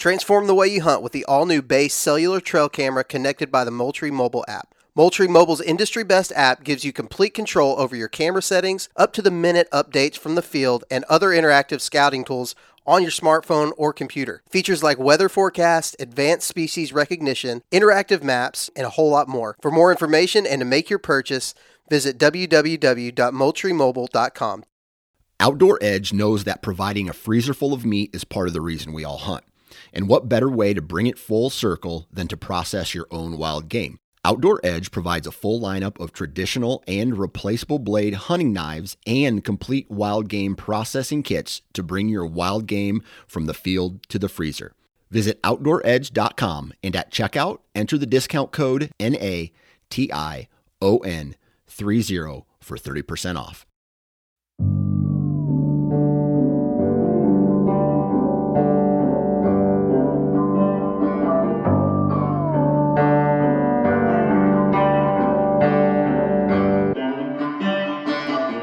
Transform the way you hunt with the all new base cellular trail camera connected by the Moultrie mobile app. Moultrie Mobile's industry best app gives you complete control over your camera settings, up to the minute updates from the field, and other interactive scouting tools on your smartphone or computer. Features like weather forecast, advanced species recognition, interactive maps, and a whole lot more. For more information and to make your purchase, visit www.moultriemobile.com. Outdoor Edge knows that providing a freezer full of meat is part of the reason we all hunt. And what better way to bring it full circle than to process your own wild game? Outdoor Edge provides a full lineup of traditional and replaceable blade hunting knives and complete wild game processing kits to bring your wild game from the field to the freezer. Visit OutdoorEdge.com and at checkout, enter the discount code NATION30 for 30% off.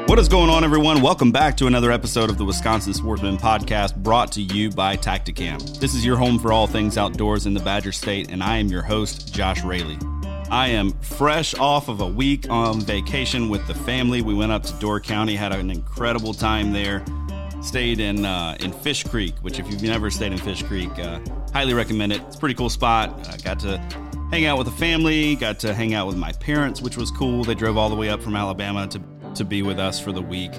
What is going on, everyone? Welcome back to another episode of the Wisconsin Sportsman Podcast brought to you by Tactacam. This is your home for all things outdoors in the Badger State, and I am your host, Josh Raley. I am fresh off of a week on vacation with the family. We went up to Door County, had an incredible time there. Stayed in uh, in Fish Creek, which if you've never stayed in Fish Creek, uh, highly recommend it. It's a pretty cool spot. I got to hang out with the family, got to hang out with my parents, which was cool. They drove all the way up from Alabama to to be with us for the week.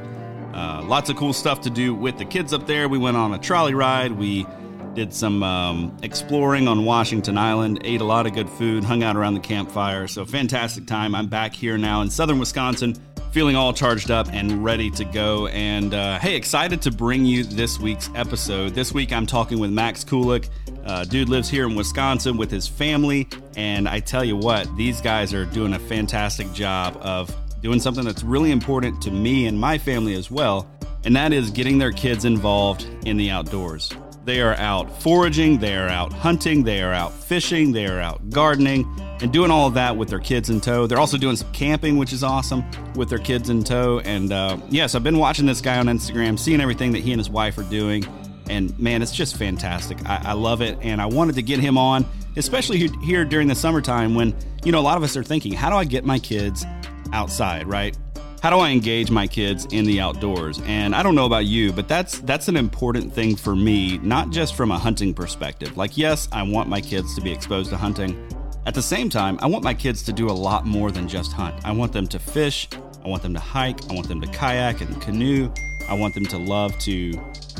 Uh, lots of cool stuff to do with the kids up there. We went on a trolley ride. We did some um, exploring on Washington Island, ate a lot of good food, hung out around the campfire. So, fantastic time. I'm back here now in southern Wisconsin, feeling all charged up and ready to go. And uh, hey, excited to bring you this week's episode. This week, I'm talking with Max Kulik. Uh, dude lives here in Wisconsin with his family. And I tell you what, these guys are doing a fantastic job of doing something that's really important to me and my family as well, and that is getting their kids involved in the outdoors. They are out foraging, they are out hunting, they are out fishing, they are out gardening, and doing all of that with their kids in tow. They're also doing some camping, which is awesome, with their kids in tow. And uh, yes, I've been watching this guy on Instagram, seeing everything that he and his wife are doing. And man, it's just fantastic. I, I love it. And I wanted to get him on, especially here during the summertime when, you know, a lot of us are thinking, how do I get my kids outside, right? How do I engage my kids in the outdoors? And I don't know about you, but that's that's an important thing for me, not just from a hunting perspective. Like yes, I want my kids to be exposed to hunting. At the same time, I want my kids to do a lot more than just hunt. I want them to fish, I want them to hike, I want them to kayak and canoe. I want them to love to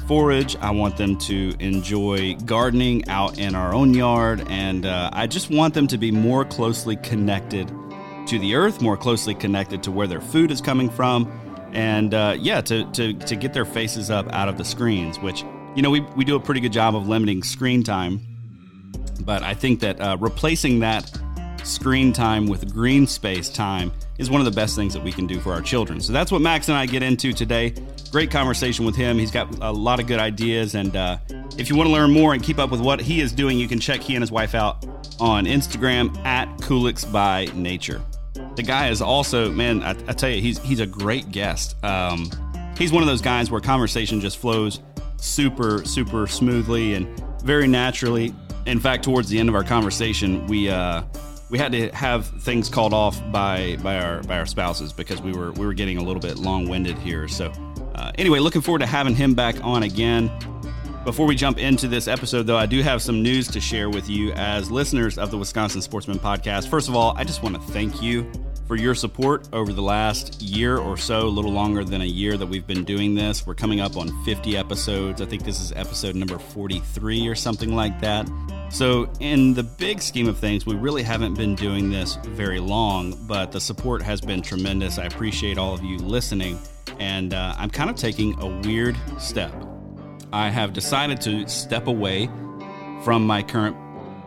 forage. I want them to enjoy gardening out in our own yard. And uh, I just want them to be more closely connected to the earth, more closely connected to where their food is coming from, and uh, yeah, to, to, to get their faces up out of the screens, which, you know, we, we do a pretty good job of limiting screen time. But I think that uh, replacing that screen time with green space time is one of the best things that we can do for our children. So that's what Max and I get into today. Great conversation with him. He's got a lot of good ideas. And uh, if you want to learn more and keep up with what he is doing, you can check he and his wife out on Instagram at Kuliks by Nature the guy is also man. I, I, tell you, he's he's a great guest. Um, he's one of those guys where conversation just flows super super smoothly and very naturally. In fact, towards the end of our conversation, we uh, we had to have things called off by by our by our spouses because we were we were getting a little bit long winded here. So uh, anyway, looking forward to having him back on again. Before we jump into this episode, though, I do have some news to share with you as listeners of the Wisconsin Sportsman Podcast. First of all, I just want to thank you for your support over the last year or so, a little longer than a year that we've been doing this. We're coming up on 50 episodes. I think this is episode number 43 or something like that. So, in the big scheme of things, we really haven't been doing this very long, but the support has been tremendous. I appreciate all of you listening, and uh, I'm kind of taking a weird step. I have decided to step away from my current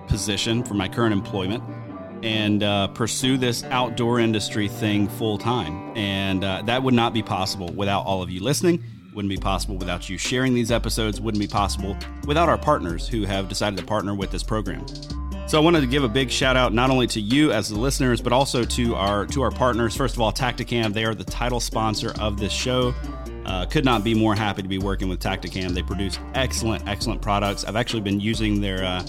position, from my current employment and uh, pursue this outdoor industry thing full time. And uh, that would not be possible without all of you listening. Wouldn't be possible without you sharing these episodes. Wouldn't be possible without our partners who have decided to partner with this program. So I wanted to give a big shout out not only to you as the listeners, but also to our to our partners. First of all, Tactacam, they are the title sponsor of this show. Uh, could not be more happy to be working with Tactacam. They produce excellent, excellent products. I've actually been using their uh,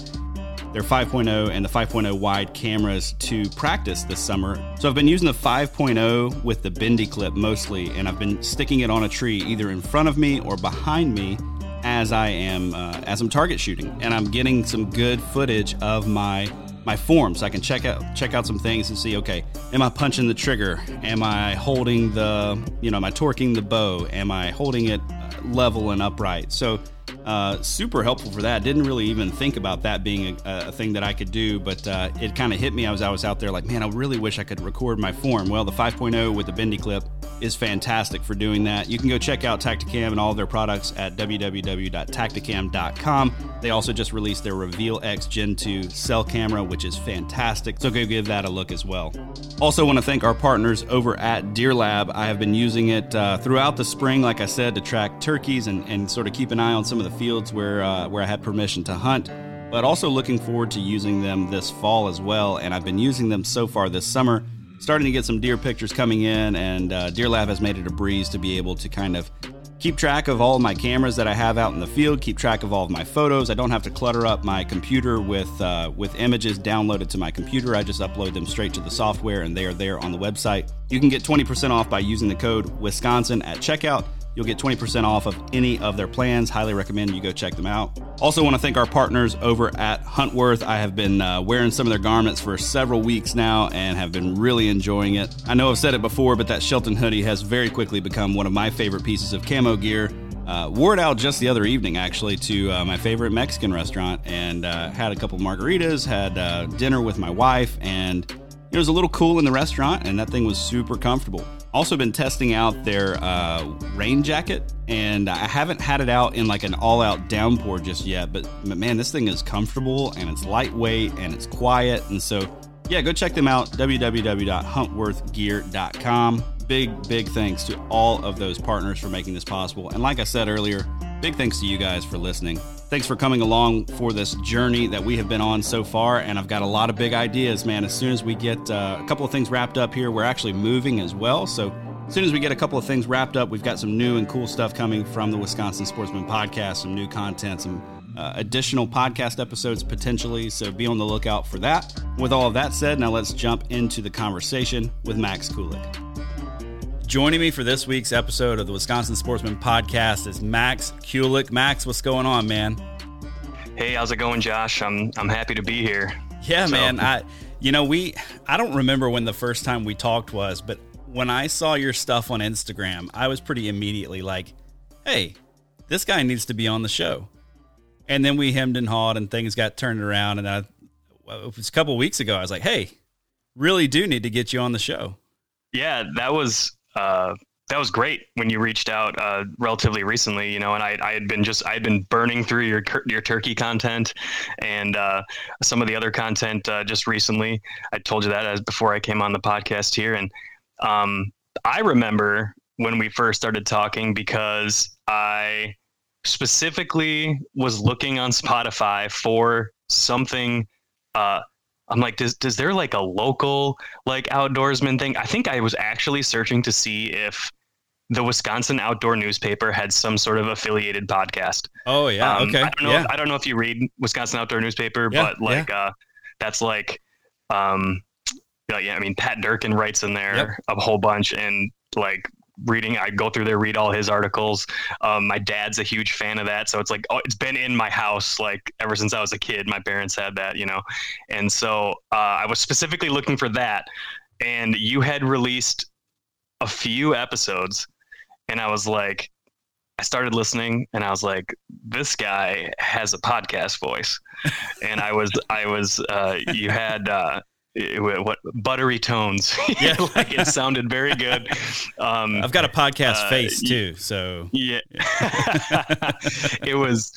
their 5.0 and the 5.0 wide cameras to practice this summer. So I've been using the 5.0 with the bendy clip mostly, and I've been sticking it on a tree either in front of me or behind me as I am uh, as I'm target shooting, and I'm getting some good footage of my my form, so I can check out check out some things and see. Okay, am I punching the trigger? Am I holding the you know, am I torquing the bow? Am I holding it uh, level and upright? So uh, super helpful for that. Didn't really even think about that being a, a thing that I could do, but uh, it kind of hit me as I was out there like, man, I really wish I could record my form. Well, the 5.0 with the bendy clip is fantastic for doing that. You can go check out Tactacam and all of their products at www.tactacam.com. They also just released their Reveal X Gen 2 cell camera, which is fantastic. So go give that a look as well. Also, want to thank our partners over at Deer Lab. I have been using it uh, throughout the spring, like I said, to track turkeys and, and sort of keep an eye on some of the fields where uh, where I had permission to hunt. But also looking forward to using them this fall as well. And I've been using them so far this summer. Starting to get some deer pictures coming in, and uh, Deer Lab has made it a breeze to be able to kind of keep track of all of my cameras that I have out in the field, keep track of all of my photos. I don't have to clutter up my computer with uh, with images downloaded to my computer. I just upload them straight to the software, and they are there on the website. You can get 20% off by using the code Wisconsin at checkout. You'll get 20% off of any of their plans. Highly recommend you go check them out. Also, want to thank our partners over at Huntworth. I have been uh, wearing some of their garments for several weeks now and have been really enjoying it. I know I've said it before, but that Shelton hoodie has very quickly become one of my favorite pieces of camo gear. Uh, wore it out just the other evening, actually, to uh, my favorite Mexican restaurant and uh, had a couple margaritas, had uh, dinner with my wife, and it was a little cool in the restaurant, and that thing was super comfortable. Also, been testing out their uh, rain jacket, and I haven't had it out in like an all-out downpour just yet. But, but man, this thing is comfortable and it's lightweight and it's quiet, and so yeah, go check them out. www.huntworthgear.com. Big, big thanks to all of those partners for making this possible. And like I said earlier, big thanks to you guys for listening. Thanks for coming along for this journey that we have been on so far. And I've got a lot of big ideas, man. As soon as we get uh, a couple of things wrapped up here, we're actually moving as well. So as soon as we get a couple of things wrapped up, we've got some new and cool stuff coming from the Wisconsin Sportsman podcast, some new content, some uh, additional podcast episodes potentially. So be on the lookout for that. With all of that said, now let's jump into the conversation with Max Kulik. Joining me for this week's episode of the Wisconsin Sportsman podcast is Max Kulik. Max, what's going on, man? Hey, how's it going, Josh? I'm I'm happy to be here. Yeah, so. man. I you know, we I don't remember when the first time we talked was, but when I saw your stuff on Instagram, I was pretty immediately like, "Hey, this guy needs to be on the show." And then we hemmed and hawed, and things got turned around. And I, it was a couple weeks ago. I was like, "Hey, really do need to get you on the show." Yeah, that was uh, that was great when you reached out uh, relatively recently, you know, and I, I had been just I had been burning through your your turkey content and uh, some of the other content uh, just recently. I told you that as before I came on the podcast here, and um, I remember when we first started talking because I specifically was looking on Spotify for something. I'm like, does does there like a local like outdoorsman thing? I think I was actually searching to see if the Wisconsin Outdoor Newspaper had some sort of affiliated podcast. Oh yeah, um, okay. I don't know. Yeah. If, I don't know if you read Wisconsin Outdoor Newspaper, yeah, but like yeah. uh, that's like, um, yeah. I mean, Pat Durkin writes in there yep. a whole bunch, and like reading i go through there read all his articles. Um, my dad's a huge fan of that. So it's like oh it's been in my house like ever since i was a kid my parents had that you know? And so uh, i was specifically looking for that. And you had released a few episodes and i was like i started listening and i was like this guy has a podcast voice. And i was i was uh, you had uh, what buttery tones. yeah, like it sounded very good. Um, I've got a podcast uh, face too, so yeah. it was,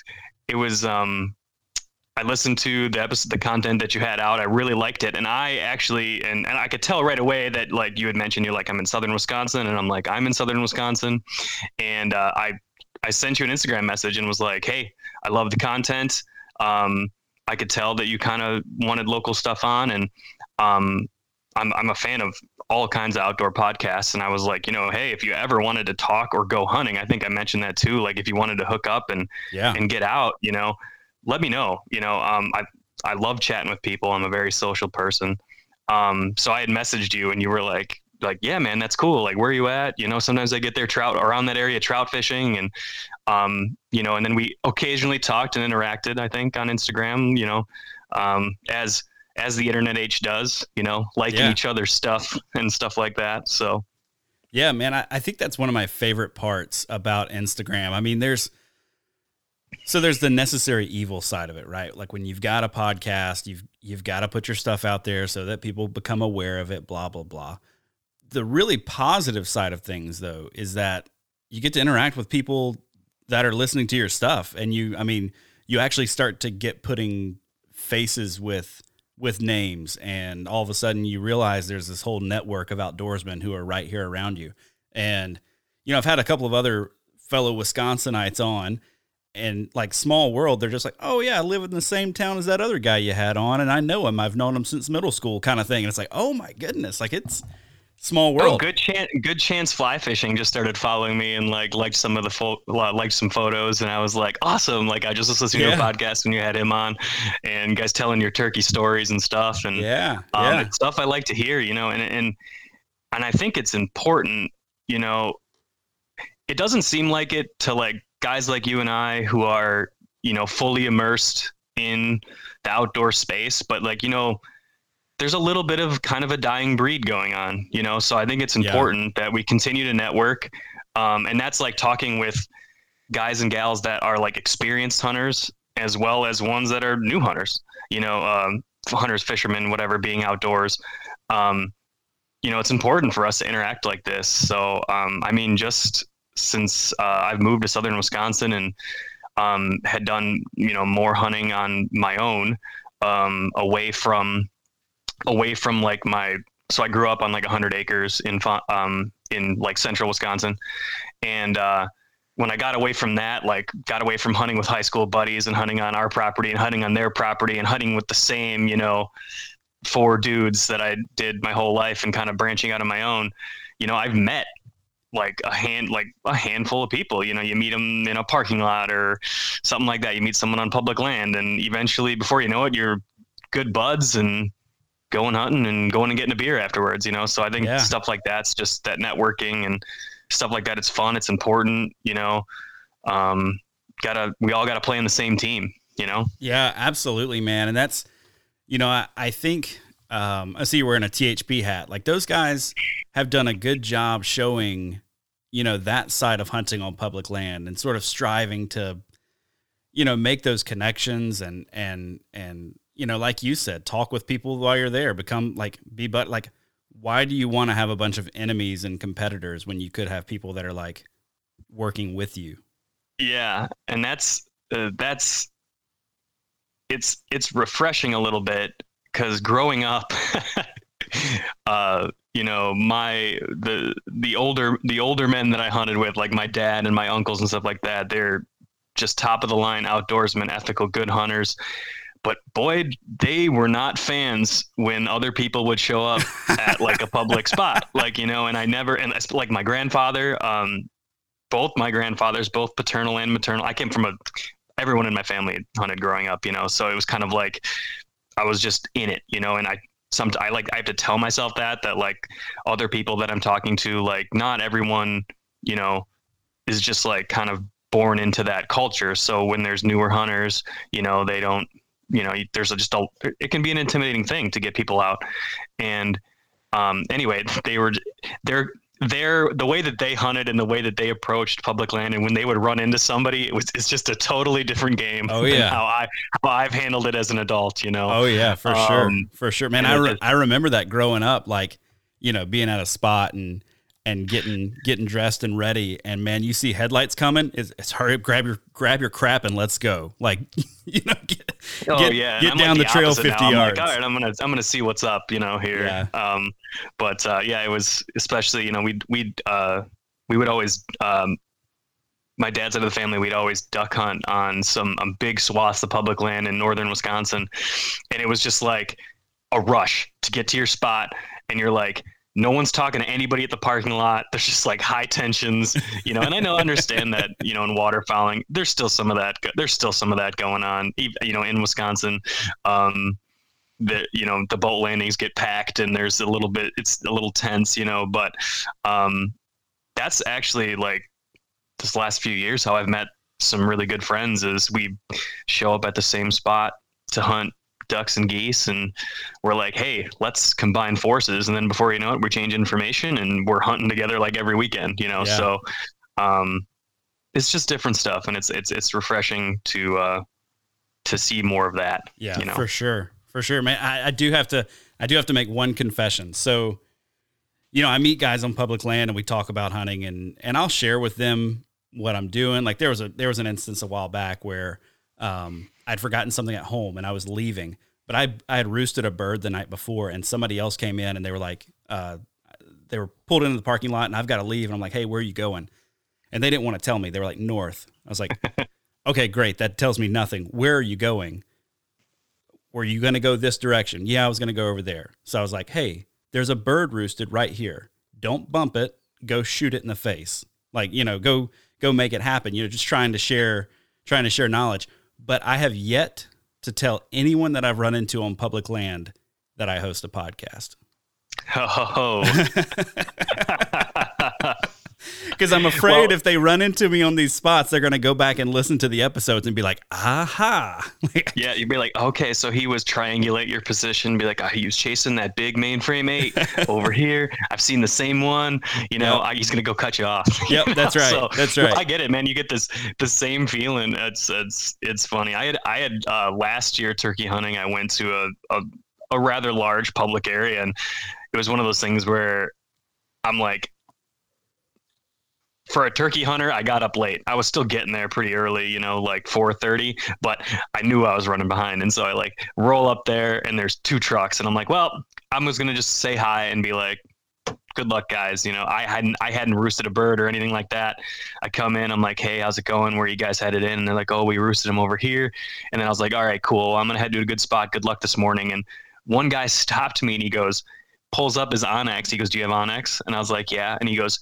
it was. Um, I listened to the episode, the content that you had out. I really liked it, and I actually, and, and I could tell right away that like you had mentioned, you're like I'm in southern Wisconsin, and I'm like I'm in southern Wisconsin, and uh, I I sent you an Instagram message and was like, hey, I love the content. Um, I could tell that you kind of wanted local stuff on, and um, I'm I'm a fan of all kinds of outdoor podcasts, and I was like, you know, hey, if you ever wanted to talk or go hunting, I think I mentioned that too. Like if you wanted to hook up and yeah. and get out, you know, let me know. You know, um, I I love chatting with people. I'm a very social person. Um, so I had messaged you, and you were like, like, yeah, man, that's cool. Like, where are you at? You know, sometimes I get there trout around that area, trout fishing, and um, you know, and then we occasionally talked and interacted. I think on Instagram, you know, um, as as the internet age does, you know, liking yeah. each other's stuff and stuff like that. So, yeah, man, I, I think that's one of my favorite parts about Instagram. I mean, there's so there's the necessary evil side of it, right? Like when you've got a podcast, you've you've got to put your stuff out there so that people become aware of it, blah blah blah. The really positive side of things though is that you get to interact with people that are listening to your stuff and you I mean, you actually start to get putting faces with with names and all of a sudden you realize there's this whole network of outdoorsmen who are right here around you. And you know, I've had a couple of other fellow Wisconsinites on and like small world, they're just like, oh yeah, I live in the same town as that other guy you had on, and I know him. I've known him since middle school, kind of thing. And it's like, oh my goodness, like it's small oh, world. Oh, good chance, good chance. Fly fishing just started following me and like liked some of the fo- liked some photos, and I was like, awesome. Like I just was listening yeah. to a podcast when you had him on, and guys telling your turkey stories and stuff, and yeah, um, yeah. stuff I like to hear, you know, and and and I think it's important, you know. It doesn't seem like it to like guys like you and I who are, you know, fully immersed in the outdoor space, but like, you know, there's a little bit of kind of a dying breed going on, you know. So I think it's important yeah. that we continue to network. Um, and that's like talking with guys and gals that are like experienced hunters as well as ones that are new hunters, you know, um, hunters, fishermen, whatever, being outdoors. Um, you know, it's important for us to interact like this. So, um, I mean, just since uh, I've moved to southern Wisconsin and um, had done you know more hunting on my own um, away from away from like my so I grew up on like 100 acres in um, in like central Wisconsin. And uh, when I got away from that like got away from hunting with high school buddies and hunting on our property and hunting on their property and hunting with the same you know four dudes that I did my whole life and kind of branching out on my own you know I've met like a hand like a handful of people. You know you meet them in a parking lot or something like that. You meet someone on public land and eventually before you know it you're good buds and going hunting and going and getting a beer afterwards you know so i think yeah. stuff like that's just that networking and stuff like that it's fun it's important you know um gotta we all gotta play in the same team you know yeah absolutely man and that's you know i, I think um, I see you're wearing a THP hat. Like those guys have done a good job showing, you know, that side of hunting on public land and sort of striving to, you know, make those connections and and and you know, like you said, talk with people while you're there. Become like be but like, why do you want to have a bunch of enemies and competitors when you could have people that are like working with you? Yeah, and that's uh, that's it's it's refreshing a little bit because growing up, uh, you know, my the the older the older men that I hunted with, like my dad and my uncles and stuff like that, they're just top of the line outdoorsmen, ethical, good hunters. But boy, they were not fans when other people would show up at like a public spot, like you know. And I never, and like my grandfather, um, both my grandfathers, both paternal and maternal. I came from a everyone in my family hunted growing up, you know, so it was kind of like I was just in it, you know, and I some I like I have to tell myself that that like other people that I'm talking to, like not everyone, you know, is just like kind of born into that culture. So when there's newer hunters, you know, they don't, you know, there's a, just a it can be an intimidating thing to get people out. And um, anyway, they were they're their the way that they hunted and the way that they approached public land and when they would run into somebody it was it's just a totally different game oh yeah. how i how i've handled it as an adult you know? Oh yeah for um, sure for sure. Man i re- i remember that growing up like you know being at a spot and and getting getting dressed and ready and man you see headlights coming it's, it's hurry up grab your grab your crap and let's go like you know get, oh, get, yeah. get down like the, the trail 50 now. yards like, all right i'm gonna i'm gonna see what's up you know here yeah. um but uh, yeah it was especially you know we we uh we would always um my dad's side of the family, we'd always duck hunt on some um, big swaths of public land in northern Wisconsin, and it was just like a rush to get to your spot and you're like no one's talking to anybody at the parking lot. There's just like high tensions, you know. And I know, understand that, you know, in waterfowling, there's still some of that. There's still some of that going on, you know, in Wisconsin. Um, that you know the boat landings get packed and there's a little bit it's a little tense you know but um that's actually like this last few years how i've met some really good friends is we show up at the same spot to hunt ducks and geese and we're like hey let's combine forces. And then before you know it we change information and we're hunting together like every weekend you know? Yeah. so um it's just different stuff and it's it's it's refreshing to uh to see more of that yeah you know? for sure. For sure man. I, I do have to i do have to make one confession. So you know i meet guys on public land and we talk about hunting and and i'll share with them what i'm doing. Like there was a there was an instance a while back where um I'd forgotten something at home and I was leaving, but I I had roosted a bird the night before and somebody else came in and they were like, uh, they were pulled into the parking lot and I've got to leave and I'm like, hey, where are you going? And they didn't want to tell me. They were like north. I was like, okay, great. That tells me nothing. Where are you going? Were you going to go this direction? Yeah, I was going to go over there. So I was like, hey, there's a bird roosted right here. Don't bump it. Go shoot it in the face. Like, you know, go go make it happen. You're just trying to share trying to share knowledge but I have yet to tell anyone that I've run into on public land that I host a podcast. Oh. Because I'm afraid well, if they run into me on these spots, they're going to go back and listen to the episodes and be like, aha. yeah, you'd be like, okay, so he was triangulate your position, be like, oh, he was chasing that big mainframe eight over here. I've seen the same one. You know, yep. he's going to go cut you off. Yep, that's right. So, that's right. I get it, man. You get this the same feeling. It's it's it's funny. I had I had uh, last year turkey hunting. I went to a, a a rather large public area, and it was one of those things where I'm like, for a turkey hunter, I got up late. I was still getting there pretty early, you know, like 4:30, but I knew I was running behind, and so I like roll up there, and there's two trucks, and I'm like, well, I'm just gonna just say hi and be like, good luck, guys. You know, I hadn't I hadn't roosted a bird or anything like that. I come in, I'm like, hey, how's it going? Where you guys headed in? And they're like, oh, we roosted them over here. And then I was like, all right, cool. I'm gonna head to a good spot. Good luck this morning. And one guy stopped me and he goes, pulls up his onX. He goes, do you have onX? And I was like, yeah. And he goes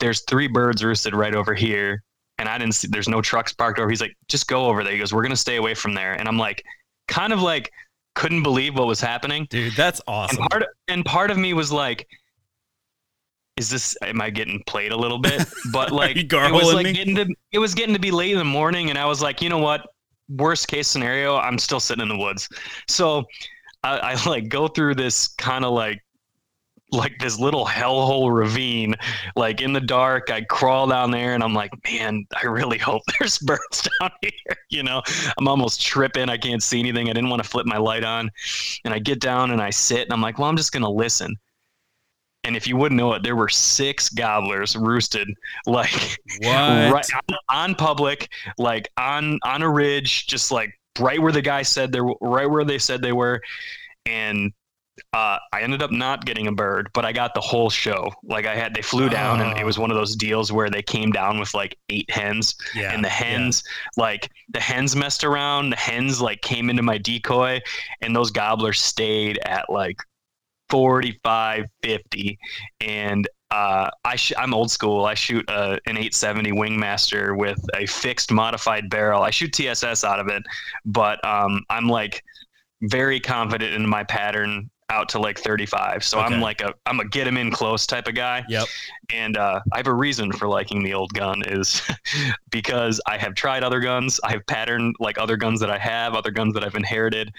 there's three birds roosted right over here and I didn't see there's no trucks parked over. He's like, just go over there. He goes, We're gonna stay away from there. And I'm like, kind of like couldn't believe what was happening. Dude, that's awesome. And part of, and part of me was like, is this am I getting played a little bit? But like it was like me? getting to it was getting to be late in the morning and I was like, you know what? Worst case scenario, I'm still sitting in the woods. So I, I like go through this kind of like like this little hellhole ravine, like in the dark. I crawl down there and I'm like, man, I really hope there's birds down here. You know, I'm almost tripping. I can't see anything. I didn't want to flip my light on. And I get down and I sit and I'm like, well, I'm just going to listen. And if you wouldn't know it, there were six gobblers roosted, like right on, on public, like on on a ridge, just like right where the guy said they were, right where they said they were, and uh, I ended up not getting a bird, but I got the whole show. Like I had, they flew down, oh. and it was one of those deals where they came down with like eight hens, yeah, and the hens, yeah. like the hens messed around. The hens like came into my decoy, and those gobblers stayed at like 45, 50, and uh, I sh- I'm old school. I shoot a, an 870 Wingmaster with a fixed modified barrel. I shoot TSS out of it, but um, I'm like very confident in my pattern out to like 35. So okay. I'm like a I'm a get him in close type of guy. Yep. And uh, I have a reason for liking the old gun is because I have tried other guns. I have patterned like other guns that I have, other guns that I've inherited.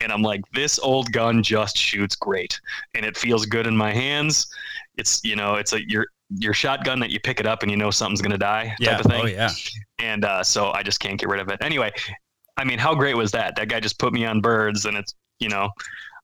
And I'm like, this old gun just shoots great, and it feels good in my hands. It's you know, it's a your your shotgun that you pick it up and you know something's gonna die yeah. type of thing. Oh yeah. And uh, so I just can't get rid of it. Anyway, I mean, how great was that? That guy just put me on birds, and it's you know,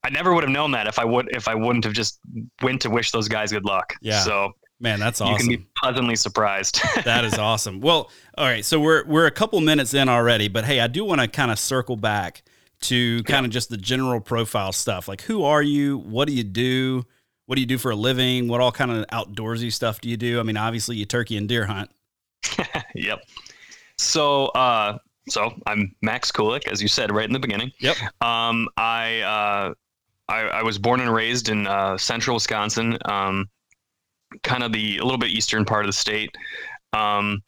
I never would have known that if I would if I wouldn't have just went to wish those guys good luck. Yeah. So man, that's awesome. You can be pleasantly surprised. that is awesome. Well, all right, so we're we're a couple minutes in already, but hey, I do want to kind of circle back to kind of just the general profile stuff. Like, who are you? What do you do? What do you do for a living? What all kind of outdoorsy stuff do you do? I mean, obviously, you turkey and deer hunt. yep. So, uh, so I'm Max Kulik, as you said right in the beginning. Yep. Um, I uh, I, I, was born and raised in uh, central Wisconsin, um, kind of the a little bit eastern part of the state. Um,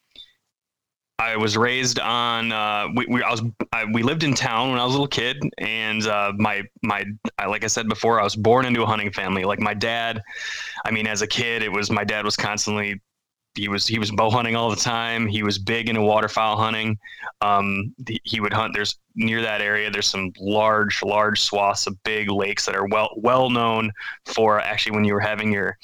I was raised on. Uh, we, we, I was. I, we lived in town when I was a little kid, and uh, my my. I, like I said before, I was born into a hunting family. Like my dad. I mean, as a kid, it was my dad was constantly. He was he was bow hunting all the time. He was big into waterfowl hunting. Um, he, he would hunt. There's near that area. There's some large large swaths of big lakes that are well well known for actually when you were having your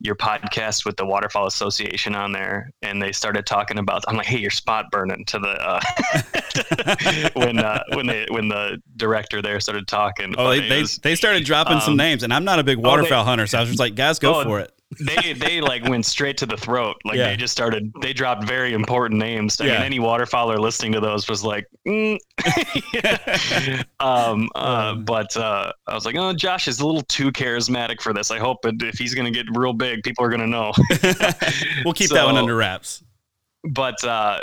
your podcast with the Waterfowl Association on there, and they started talking about. I'm like, hey, you're spot burning to the uh, when uh, when they when the director there started talking. Oh, they, they, they started dropping um, some names, and I'm not a big waterfowl oh, they, hunter, so I was just like, guys, go oh, for it they they like went straight to the throat. Like yeah. they just started. They dropped very important names. I yeah. mean, any waterfowler listening to those was like, mm. um, uh, um, but uh, I was like, oh, Josh is a little too charismatic for this. I hope if he's going to get real big, people are going to know. we'll keep so, that one under wraps. But uh,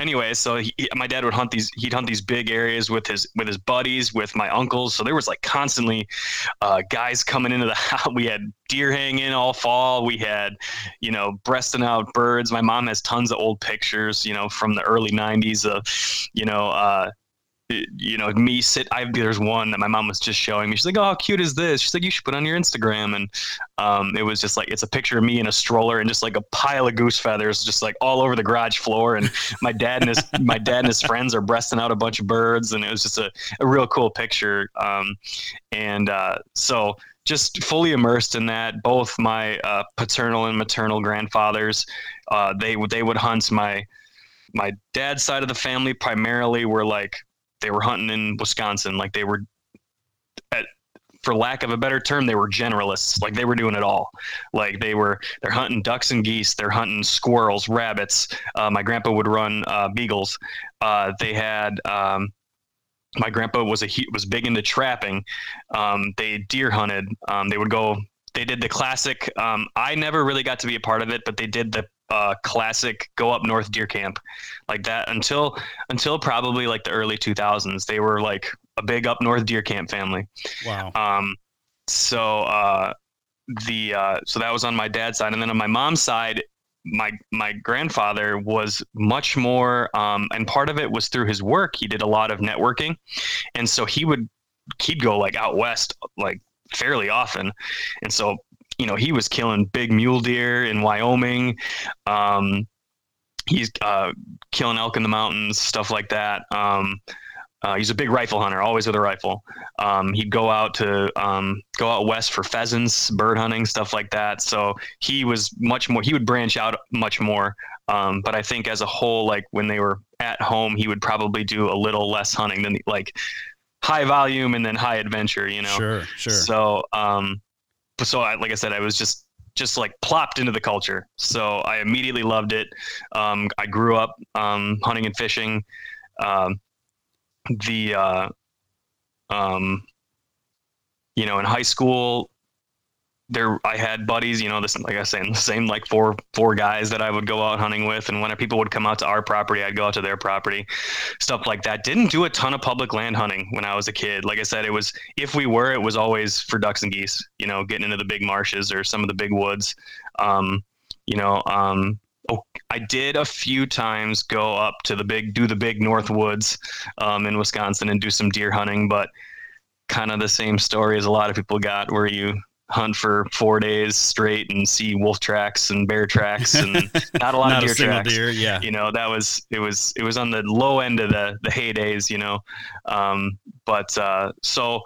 anyway, so he, my dad would hunt these. He'd hunt these big areas with his with his buddies, with my uncles. So there was like constantly uh, guys coming into the house. We had deer hanging all fall. We had, you know, breasting out birds. My mom has tons of old pictures, you know, from the early '90s of, you know, uh, you know, me sit. I there's one that my mom was just showing me. She's like, "Oh, how cute is this?" She's like, "You should put on your Instagram." And um, it was just like it's a picture of me in a stroller and just like a pile of goose feathers, just like all over the garage floor. And my dad and his my dad and his friends are breasting out a bunch of birds, and it was just a, a real cool picture. Um, and uh, so just fully immersed in that. Both my uh, paternal and maternal grandfathers, uh, they would they would hunt my my dad's side of the family primarily were like they were hunting in Wisconsin. Like they were, at, for lack of a better term, they were generalists. Like they were doing it all. Like they were, they're hunting ducks and geese. They're hunting squirrels, rabbits. Uh, my grandpa would run uh, beagles. Uh, they had. Um, my grandpa was a he was big into trapping. Um, they deer hunted. Um, they would go. They did the classic. Um, I never really got to be a part of it, but they did the uh, classic go up north deer camp. Like that until until probably like the early 2000s they were like a big up north deer camp family. Wow. Um so uh the uh so that was on my dad's side. And then on my mom's side my my grandfather was much more um and part of it was through his work. He did a lot of networking. And so he would he'd go like out west like fairly often. And so you know, he was killing big mule deer in Wyoming. Um, he's uh, killing elk in the mountains, stuff like that. Um, uh, he's a big rifle hunter, always with a rifle. Um, he'd go out to um, go out west for pheasants, bird hunting, stuff like that. So he was much more. He would branch out much more. Um, but I think as a whole, like when they were at home, he would probably do a little less hunting than like high volume and then high adventure. You know. Sure. Sure. So um, so I, like I said, I was just just like plopped into the culture. So I immediately loved it. Um, I grew up um, hunting and fishing. Um, the uh, um, you know in high school there I had buddies, you know, this like I saying, the same like four four guys that I would go out hunting with, and when people would come out to our property, I'd go out to their property, stuff like that. Didn't do a ton of public land hunting when I was a kid. Like I said, it was if we were, it was always for ducks and geese. You know, getting into the big marshes or some of the big woods. Um, you know, um, oh, I did a few times go up to the big, do the big North Woods um, in Wisconsin and do some deer hunting, but kind of the same story as a lot of people got, where you hunt for four days straight and see wolf tracks and bear tracks and not a lot not of deer tracks. Deer, yeah, you know that was it was it was on the low end of the the heydays, you know. Um, but uh, so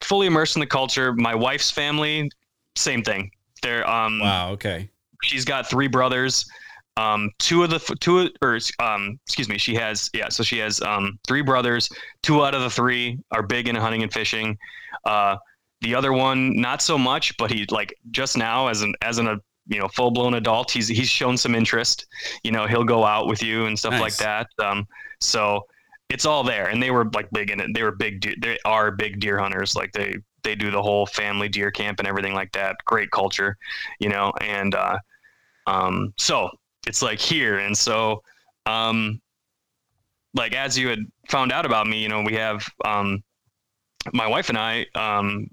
fully immersed in the culture. My wife's family, same thing. They're um, wow, okay. She's got three brothers. Um, two of the two or um, excuse me, she has yeah. So she has um three brothers. Two out of the three are big into hunting and fishing. Uh, the other one, not so much, but he like just now as an as an a you know full blown adult, he's he's shown some interest. You know, he'll go out with you and stuff nice. like that. Um, so it's all there, and they were like big in it. They were big. De- they are big deer hunters. Like they they do the whole family deer camp and everything like that. Great culture, you know. And uh, um, so it's like here, and so um, like as you had found out about me, you know, we have um, my wife and I um,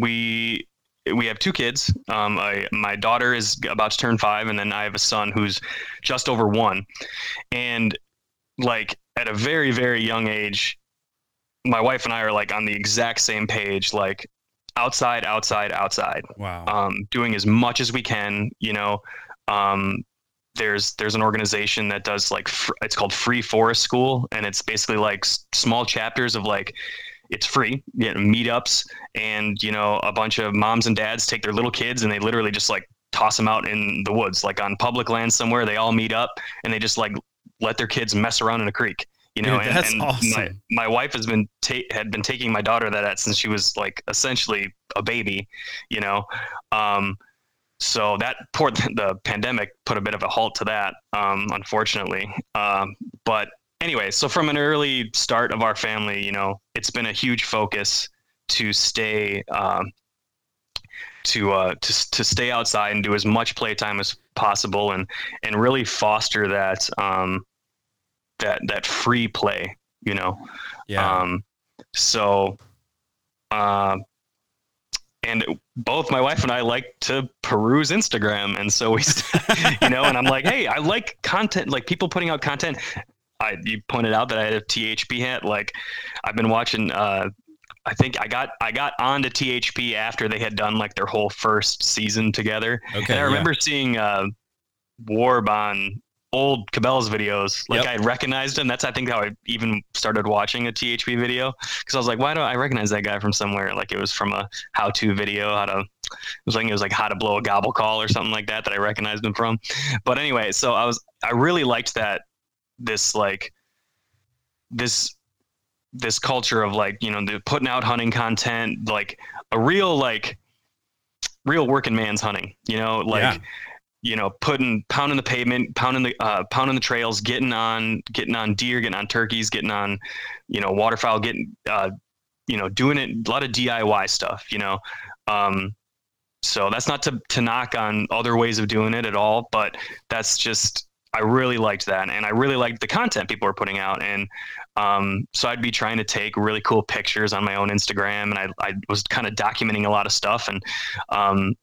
we we have two kids. Um, I, my daughter is about to turn five, and then I have a son who's just over one. And like at a very very young age, my wife and I are like on the exact same page. Like outside, outside, outside. Wow. Um, doing as much as we can. You know, um, there's there's an organization that does like fr- it's called Free Forest School, and it's basically like s- small chapters of like it's free you know, meetups and you know a bunch of moms and dads take their little kids and they literally just like toss them out in the woods like on public land somewhere they all meet up and they just like let their kids mess around in a creek you know Dude, and, that's and awesome. my, my wife has been ta- had been taking my daughter to that since she was like essentially a baby you know um so that poor the pandemic put a bit of a halt to that um unfortunately um but anyway so from an early start of our family you know it's been a huge focus to stay um to uh to, to stay outside and do as much playtime as possible and and really foster that um that that free play you know Yeah. um, so, um, and both my wife and I like to peruse Instagram, and so we, you know, and I'm like, hey, I like content, like people putting out content. I you pointed out that I had a THP hat. Like, I've been watching. Uh, I think I got I got onto THP after they had done like their whole first season together. okay. And I yeah. remember seeing uh, Warb on old Cabela's videos. Like Yep. I recognized him. That's I think how I even started watching a THP video because I was like, why do I recognize that guy from somewhere? Like it was from a how-to video, how to. It was like it was like how to blow a gobble call or something like that that I recognized him from. But anyway, so I was I really liked that this like this this culture of like you know the putting out hunting content like a real like real working man's hunting you know like Yeah. you know putting pounding the pavement pounding the uh, pounding the trails getting on getting on deer getting on turkeys getting on you know waterfowl getting uh, you know doing it a lot of diy stuff you know um, so that's not to, to knock on other ways of doing it at all but that's just i really liked that and i really liked the content people were putting out and um, so I'd be trying to take really cool pictures on my own Instagram, and I, I was kind of documenting a lot of stuff. And um,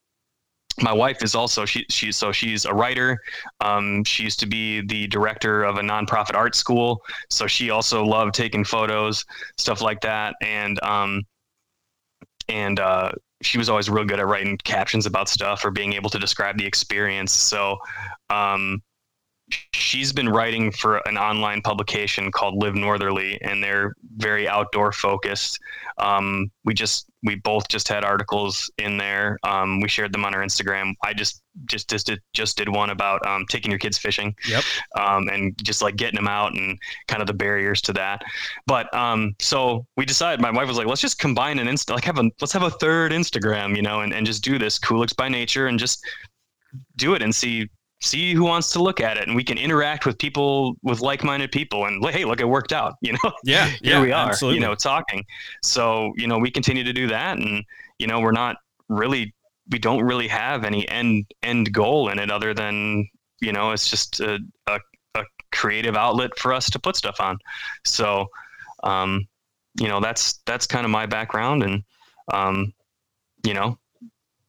my wife is also she she so she's a writer. Um, she used to be the director of a nonprofit art school, so she also loved taking photos, stuff like that. And um, and uh, she was always real good at writing captions about stuff or being able to describe the experience. So um, she's been writing for an online publication called Live Northerly, and they're very outdoor focused. Um, we just we both just had articles in there. Um, we shared them on our Instagram. I just just just did, just did one about um, taking your kids fishing. Yep. Um, and just like getting them out and kind of the barriers to that. But um, so we decided. My wife was like, "Let's just combine an insta, like have a let's have a third Instagram, you know, and, and just do this Kuliks by nature and just do it and see see who wants to look at it and we can interact with people with like-minded people and hey look it worked out you know Yeah. here yeah, we are Absolutely. you know talking so you know we continue to do that and you know we're not really we don't really have any end end goal in it other than you know it's just a, a, a creative outlet for us to put stuff on so um you know that's that's kind of my background and um you know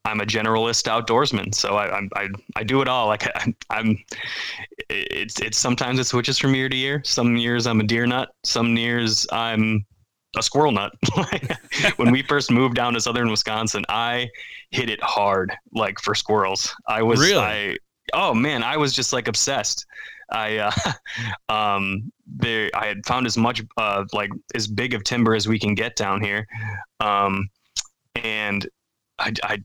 I'm a generalist outdoorsman, so I I, I, I do it all. Like I, I'm, it's it's sometimes it switches from year to year. Some years I'm a deer nut. Some years I'm a squirrel nut. when we first moved down to southern Wisconsin, I hit it hard, like for squirrels. I was Really? I oh man, I was just like obsessed. I uh, um there I had found as much uh like as big of timber as we can get down here, um and I I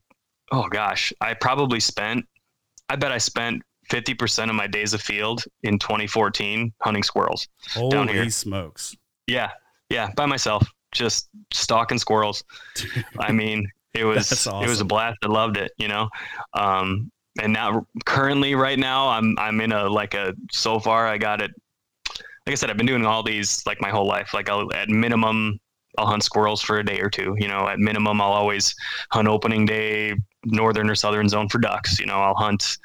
oh gosh I probably spent I bet I spent fifty percent of my days of field in 2014 hunting squirrels. down Holy here. smokes. Yeah, yeah, by myself, just stalking squirrels. I mean, it was That's it was a blast. I loved it, you know. Um, and now, currently, right now, I'm I'm in a like a so far I got it. Like I said, I've been doing all these like my whole life. Like I'll at minimum I'll hunt squirrels for a day or two. You know, at minimum I'll always hunt opening day, northern or southern zone for ducks. You know, I'll hunt.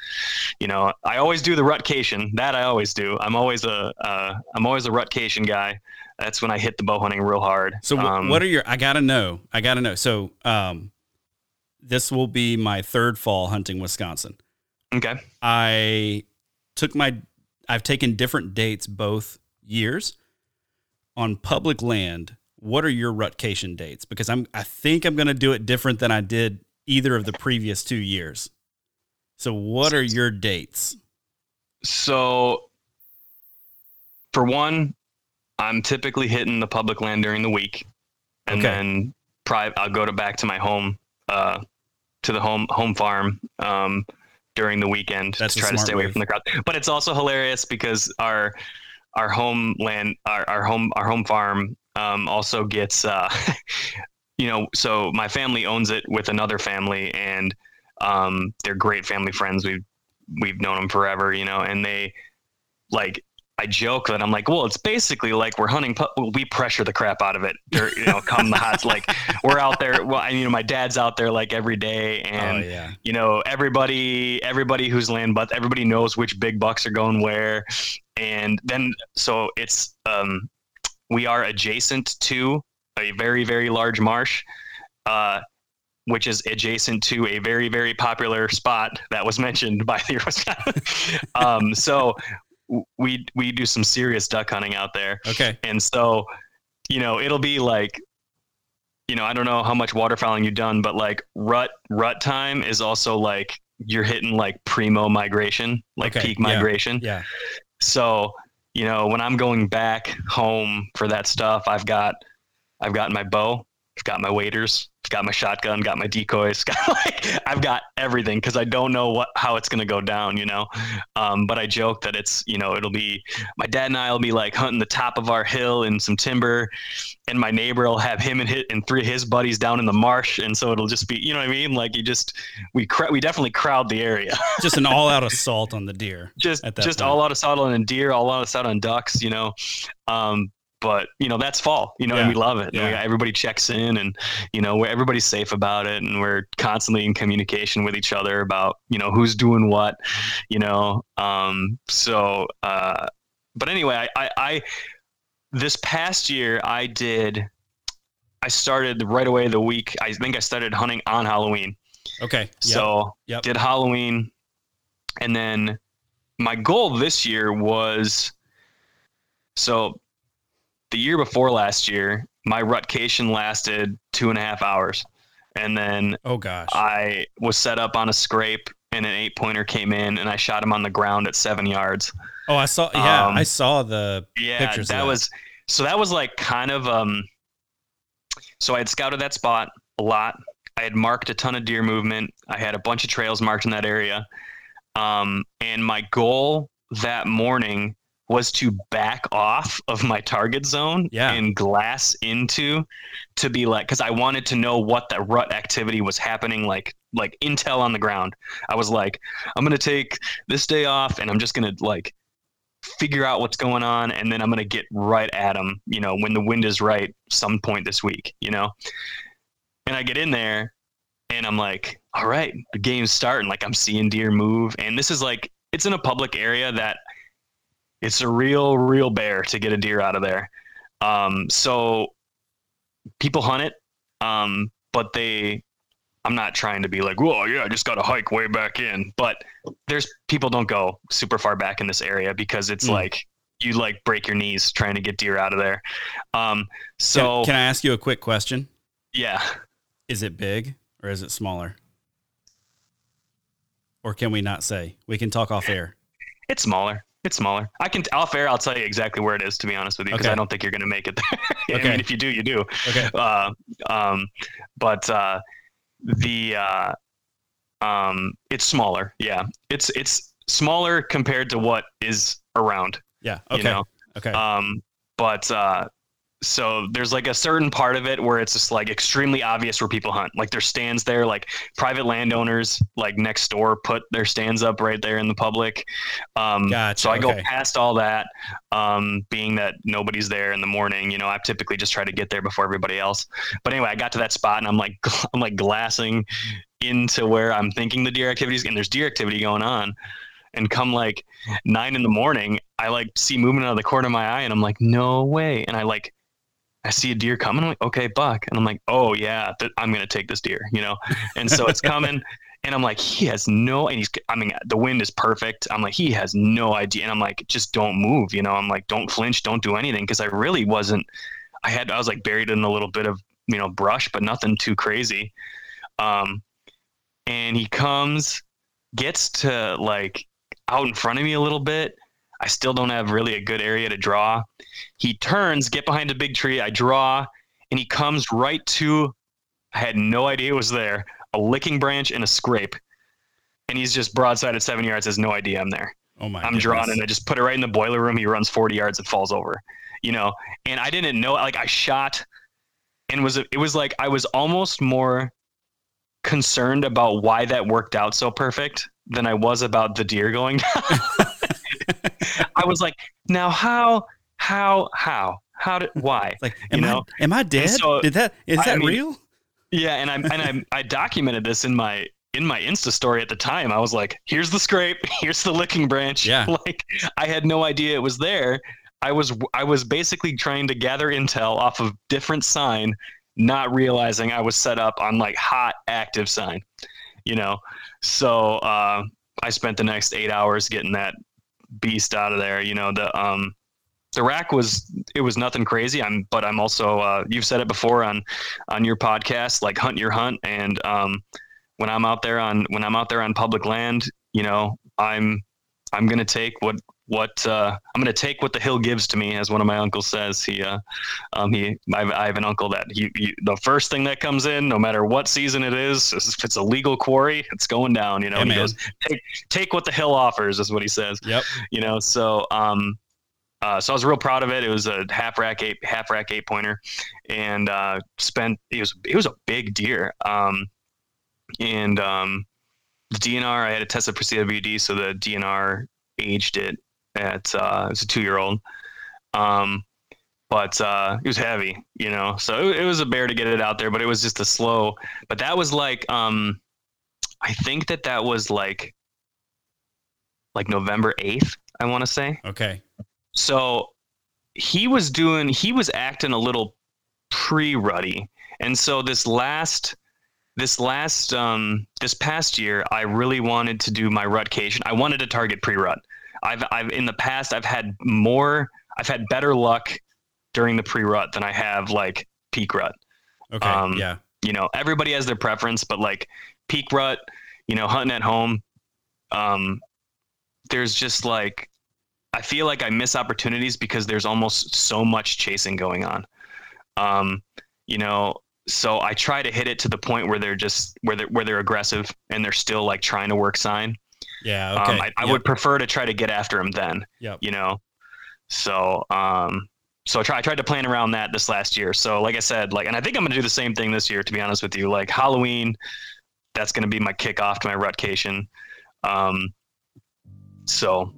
You know, I always do the rutcation. That I always do. I'm always a uh, I'm always a rutcation guy. That's when I hit the bow hunting real hard. So Um, what are your? I gotta know. I gotta know. So um, this will be my third fall hunting Wisconsin. Okay. I took my I've taken different dates both years on public land. What are your rutcation dates? Because I'm I think I'm going to do it different than I did either of the previous two years. So what are your dates? So for one, I'm typically hitting the public land during the week, and okay. then pri- I'll go to back to my home, uh, to the home home farm um, during the weekend That's to try to stay away from the crowd. But it's also hilarious because our our homeland, our, our home our home farm um, also gets, uh, you know, so my family owns it with another family, and um, they're great family friends. We've we've known them forever, you know, and they like I joke that I'm like, well, it's basically like we're hunting. Pu- we pressure the crap out of it. Or, you know, come the hot, like we're out there. Well, I, you know, my dad's out there like every day, and oh, yeah. you know, everybody, everybody who's land, but everybody knows which big bucks are going where, and then so it's um, we are adjacent to a very very large marsh. Uh, which is adjacent to a very very popular spot that was mentioned by the um, so we we do some serious duck hunting out there. Okay. And so, you know, it'll be like, you know, I don't know how much waterfowling you've done, but like rut rut time is also like you're hitting like primo migration, like okay. peak migration. Yeah. yeah. So, you know, when I'm going back home for that stuff, I've got I've got my bow, I've got my waders, I've got my shotgun, got my decoys, got like I've got everything because I don't know what how it's gonna go down, you know. Um, but I joke that it's you know it'll be my dad and I will be like hunting the top of our hill in some timber, and my neighbor will have him and hit and three of his buddies down in the marsh, and so it'll just be you know what I mean. Like you just we cr- we definitely crowd the area. just an all out assault on the deer. Just just point. all out assault on a deer, all out assault on ducks, you know. Um, but you know that's fall you know yeah. and we love it yeah. we, everybody checks in and you know everybody's safe about it and we're constantly in communication with each other about you know who's doing what you know um so uh but anyway I, I, I this past year i did i started right away the week i think i started hunting on halloween okay yep. so yep. did halloween and then my goal this year was so the year before last year, my rutcation lasted two and a half hours. And then oh gosh, I was set up on a scrape and an eight pointer came in and I shot him on the ground at seven yards. Oh, I saw. Yeah, um, I saw the yeah. That, that was so. That was like kind of um. So I had scouted that spot a lot. I had marked a ton of deer movement. I had a bunch of trails marked in that area. Um, and my goal that morning was to back off of my target zone yeah. and glass into to be like because I wanted to know what the rut activity was happening like like intel on the ground. I was like, I'm gonna take this day off and I'm just gonna like figure out what's going on and then I'm gonna get right at them, you know, when the wind is right some point this week, you know. And I get in there and I'm like, all right, the game's starting. Like I'm seeing deer move, and this is like it's in a public area that it's a real, real bear to get a deer out of there. Um, so people hunt it, um, but they. I'm not trying to be like, well, yeah, I just got to hike way back in. But there's people don't go super far back in this area because it's mm. like you like break your knees trying to get deer out of there. Um, so can, can I ask you a quick question? Yeah. Is it big or is it smaller? Or can we not say? We can talk off air. It's smaller. It's smaller. I can off air. I'll tell you exactly where it is. To be honest with you, because okay. I don't think you're going to make it there. okay. I mean, if you do, you do. Okay. Uh, um, but uh, the uh, um, it's smaller. Yeah, it's it's smaller compared to what is around. Yeah. Okay. You know? Okay. Um, but uh, so there's like a certain part of it where it's just like extremely obvious where people hunt. Like there's stands there like private landowners like next door put their stands up right there in the public. Um gotcha, so i okay. go past all that um being that nobody's there in the morning you know i typically just try to get there before everybody else. But anyway i got to that spot and i'm like i'm like glassing into where i'm thinking the deer activities and there's deer activity going on. And come like nine in the morning i like see movement out of the corner of my eye and i'm like no way. And i like I see a deer coming. I'm like, okay, buck. And I'm like, oh yeah, th- I'm gonna take this deer, you know. And so it's coming, and I'm like, he has no. And he's, I mean, the wind is perfect. I'm like, he has no idea. And I'm like, just don't move, you know. I'm like, don't flinch, don't do anything, because I really wasn't. I had, I was like buried in a little bit of you know brush, but nothing too crazy. Um, and he comes, gets to like out in front of me a little bit. I still don't have really a good area to draw. He turns, get behind a big tree. I draw, and he comes right to. I had no idea it was there. A licking branch and a scrape, and he's just broadside at seven yards. Has no idea I'm there. Oh my! I'm drawn, and I just put it right in the boiler room. He runs 40 yards and falls over. You know, and I didn't know. Like I shot, and was it was like I was almost more concerned about why that worked out so perfect than I was about the deer going down. I was like, now how, how, how, how did, why? Like, am you know, I, am I dead? So, Did that, is that I mean, real? Yeah. And I, and I, I documented this in my, in my Insta story at the time. I was like, here's the scrape, here's the licking branch. Yeah. Like I had no idea it was there. I was, I was basically trying to gather intel off of different sign, not realizing I was set up on like hot active sign, you know? So, uh, I spent the next eight hours getting that beast out of there. You know, the um the rack was it was nothing crazy. I'm but I'm also uh, you've said it before on on your podcast, like hunt your hunt. And um when I'm out there on when I'm out there on public land, you know, I'm I'm gonna take what what uh, I'm going to take what the hill gives to me, as one of my uncles says. He, uh, um, he, I have, I have, an uncle that he, he, the first thing that comes in, no matter what season it is, if it's a legal quarry, it's going down. You know, he goes, take, take what the hill offers, is what he says. Yep. You know, so, um, uh, so I was real proud of it. It was a half rack eight, half rack eight pointer, and uh, spent. It was it was a big deer. Um, and um, the DNR, I had it tested for CWD, so the DNR aged it at uh, it's a two year old. Um, but uh, it was heavy, you know. So it, it, was a bear to get it out there, but it was just a slow. But that was like, um, I think that that was like, like November eighth. I want to say. Okay. So he was doing. He was acting a little pre-ruddy, and so this last. This last, um, this past year, I really wanted to do my rutcation. I wanted to target pre-rut. I've I've in the past I've had more I've had better luck during the pre-rut than I have like peak rut. Okay. Um, yeah. You know, everybody has their preference, but like peak rut, you know, hunting at home, um, there's just like I feel like I miss opportunities because there's almost so much chasing going on. Um, you know, so I try to hit it to the point where they're just where they're where they're aggressive and they're still like trying to work sign. Yeah. Um, okay. Um, I, I yep. would prefer to try to get after him then. Yeah. You know. So um, so I, try, I tried to plan around that this last year. So like I said, like, and I think I'm gonna do the same thing this year. To be honest with you, like Halloween, that's gonna be my kickoff to my rutcation. Um, so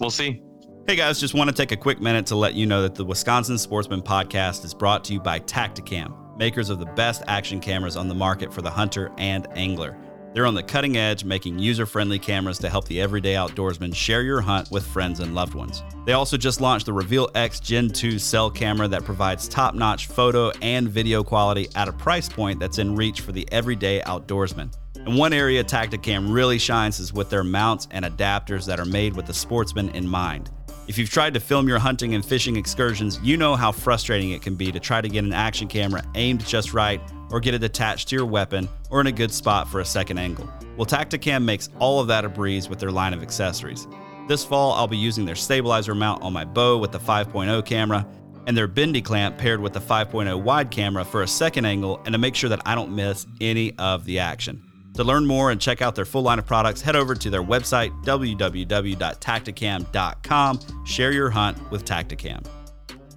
we'll see. Hey guys, just want to take a quick minute to let you know that the Wisconsin Sportsman Podcast is brought to you by Tactacam, makers of the best action cameras on the market for the hunter and angler. They're on the cutting edge, making user friendly cameras to help the everyday outdoorsman share your hunt with friends and loved ones. They also just launched the Reveal X Gen 2 cell camera that provides top notch photo and video quality at a price point that's in reach for the everyday outdoorsman. And one area Tactacam really shines is with their mounts and adapters that are made with the sportsman in mind. If you've tried to film your hunting and fishing excursions, you know how frustrating it can be to try to get an action camera aimed just right or get it attached to your weapon or in a good spot for a second angle. Well, Tactacam makes all of that a breeze with their line of accessories. This fall, I'll be using their stabilizer mount on my bow with the 5.0 camera and their bendy clamp paired with the 5.0 wide camera for a second angle and to make sure that I don't miss any of the action. To learn more and check out their full line of products, head over to their website, www.tactacam.com. Share your hunt with Tactacam.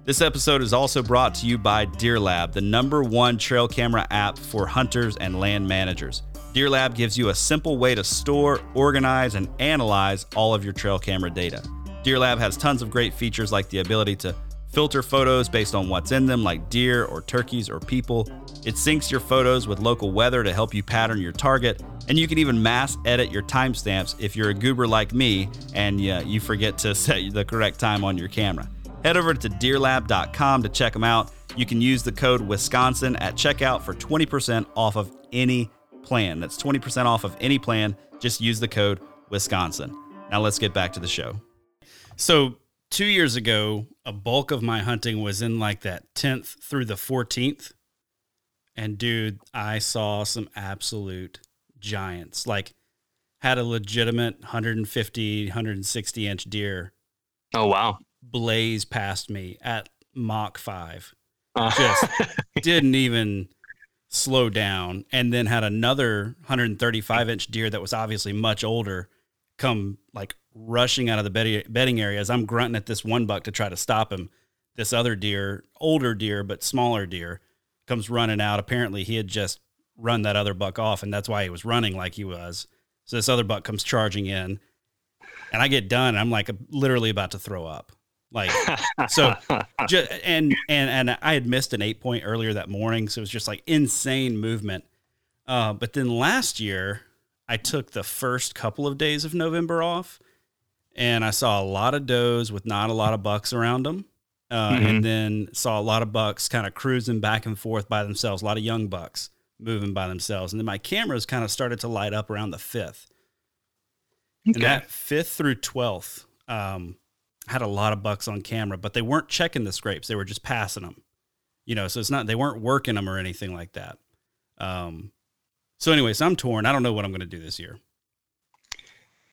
This episode is also brought to you by DeerLab, the number one trail camera app for hunters and land managers. DeerLab gives you a simple way to store, organize, and analyze all of your trail camera data. DeerLab has tons of great features like the ability to filter photos based on what's in them, like deer or turkeys or people. It syncs your photos with local weather to help you pattern your target, and you can even mass edit your timestamps if you're a goober like me and uh, you forget to set the correct time on your camera. Head over to deerlab.com to check them out. You can use the code Wisconsin at checkout for 20% off of any plan. That's 20% off of any plan. Just use the code Wisconsin. Now let's get back to the show. So, two years ago, a bulk of my hunting was in like that 10th through the 14th. And dude, I saw some absolute giants. Like, had a legitimate 150, 160 inch deer. Oh, wow. Blaze past me at Mach 5. Uh. Just didn't even slow down. And then had another 135 inch deer that was obviously much older come rushing out of the bedding area as I'm grunting at this one buck to try to stop him. This other deer, older deer, but smaller deer, comes running out. Apparently, he had just run that other buck off, and that's why he was running like he was. So this other buck comes charging in, and I get done. And I'm like literally about to throw up. Like so, just, and and and I had missed an eight point earlier that morning, so it was just like insane movement. Uh, but then last year, I took the first couple of days of November off, and I saw a lot of does with not a lot of bucks around them. Uh, mm-hmm. And then saw a lot of bucks kind of cruising back and forth by themselves, a lot of young bucks moving by themselves. And then my cameras kind of started to light up around the fifth. Okay. And that fifth through 12th um, had a lot of bucks on camera, but they weren't checking the scrapes. They were just passing them, you know, so it's not, they weren't working them or anything like that. Um, so, anyways, I'm torn. I don't know what I'm going to do this year.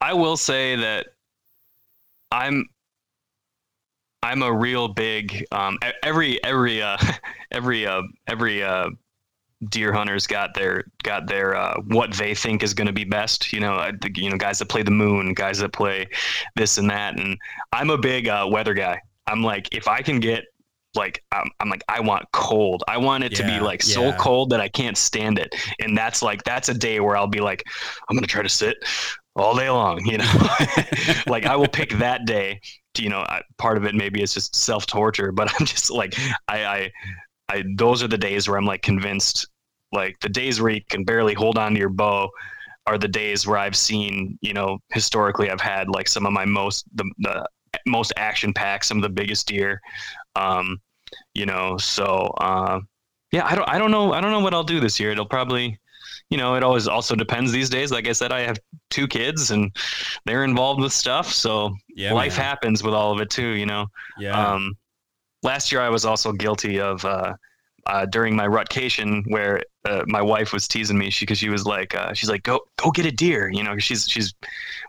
I will say that I'm I'm a real big um, every every uh, every uh, every uh, deer hunters got their got their uh, what they think is going to be best. You know, you know, guys that play the moon, guys that play this and that, and I'm a big uh, weather guy. I'm like, if I can get like I'm, I'm like I want cold. I want it yeah, to be like so yeah. cold that I can't stand it. And that's like that's a day where I'll be like I'm going to try to sit all day long, you know. like I will pick that day. To, you know, I, part of it maybe it's just self torture, but I'm just like I, I I those are the days where I'm like convinced like the days where you can barely hold on to your bow are the days where I've seen, you know, historically I've had like some of my most the, the most action packs, some of the biggest deer. Um, you know, so uh, yeah, I don't I don't know I don't know what I'll do this year. It'll probably you know, it always also depends these days. Like I said, I have two kids and they're involved with stuff. So yeah, life man. happens with all of it too, you know? Yeah. Um, last year I was also guilty of, uh, uh, during my rutcation where uh, my wife was teasing me because she, she, was like uh, she's like go go get a deer you know she's she's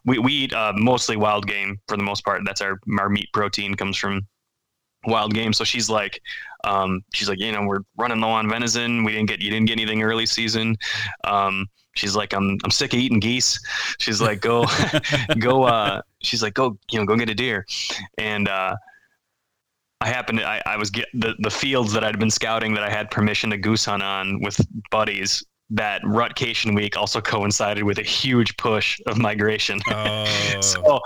we, we eat uh, mostly wild game for the most part that's our our meat protein comes from wild game so she's like um, she's like you know we're running low on venison we didn't get you didn't get anything early season um, she's like i'm i'm sick of eating geese she's like go go uh she's like go you know go get a deer and uh I happened to, I, I was get the, the fields that I'd been scouting that I had permission to goose hunt on with buddies. That rutcation week also coincided with a huge push of migration. Oh. so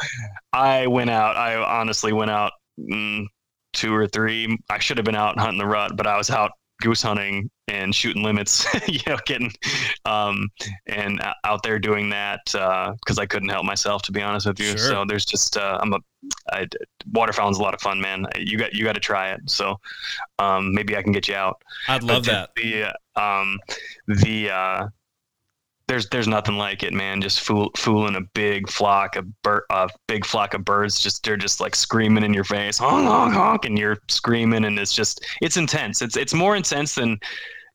I went out. I honestly went out mm, two or three. I should have been out hunting the rut, but I was out goose hunting and shooting limits, you know, getting um, and out there doing that because uh, I couldn't help myself, to be honest with you. Sure. So there's just uh, I'm a I, waterfowling's a lot of fun, man. You got you got to try it. So um, maybe I can get you out. I'd love but that. The um, the uh, there's there's nothing like it, man. Just fool, fooling a big flock of bir- a big flock of birds. Just they're just like screaming in your face, honk honk honk, and you're screaming, and it's just it's intense. It's it's more intense than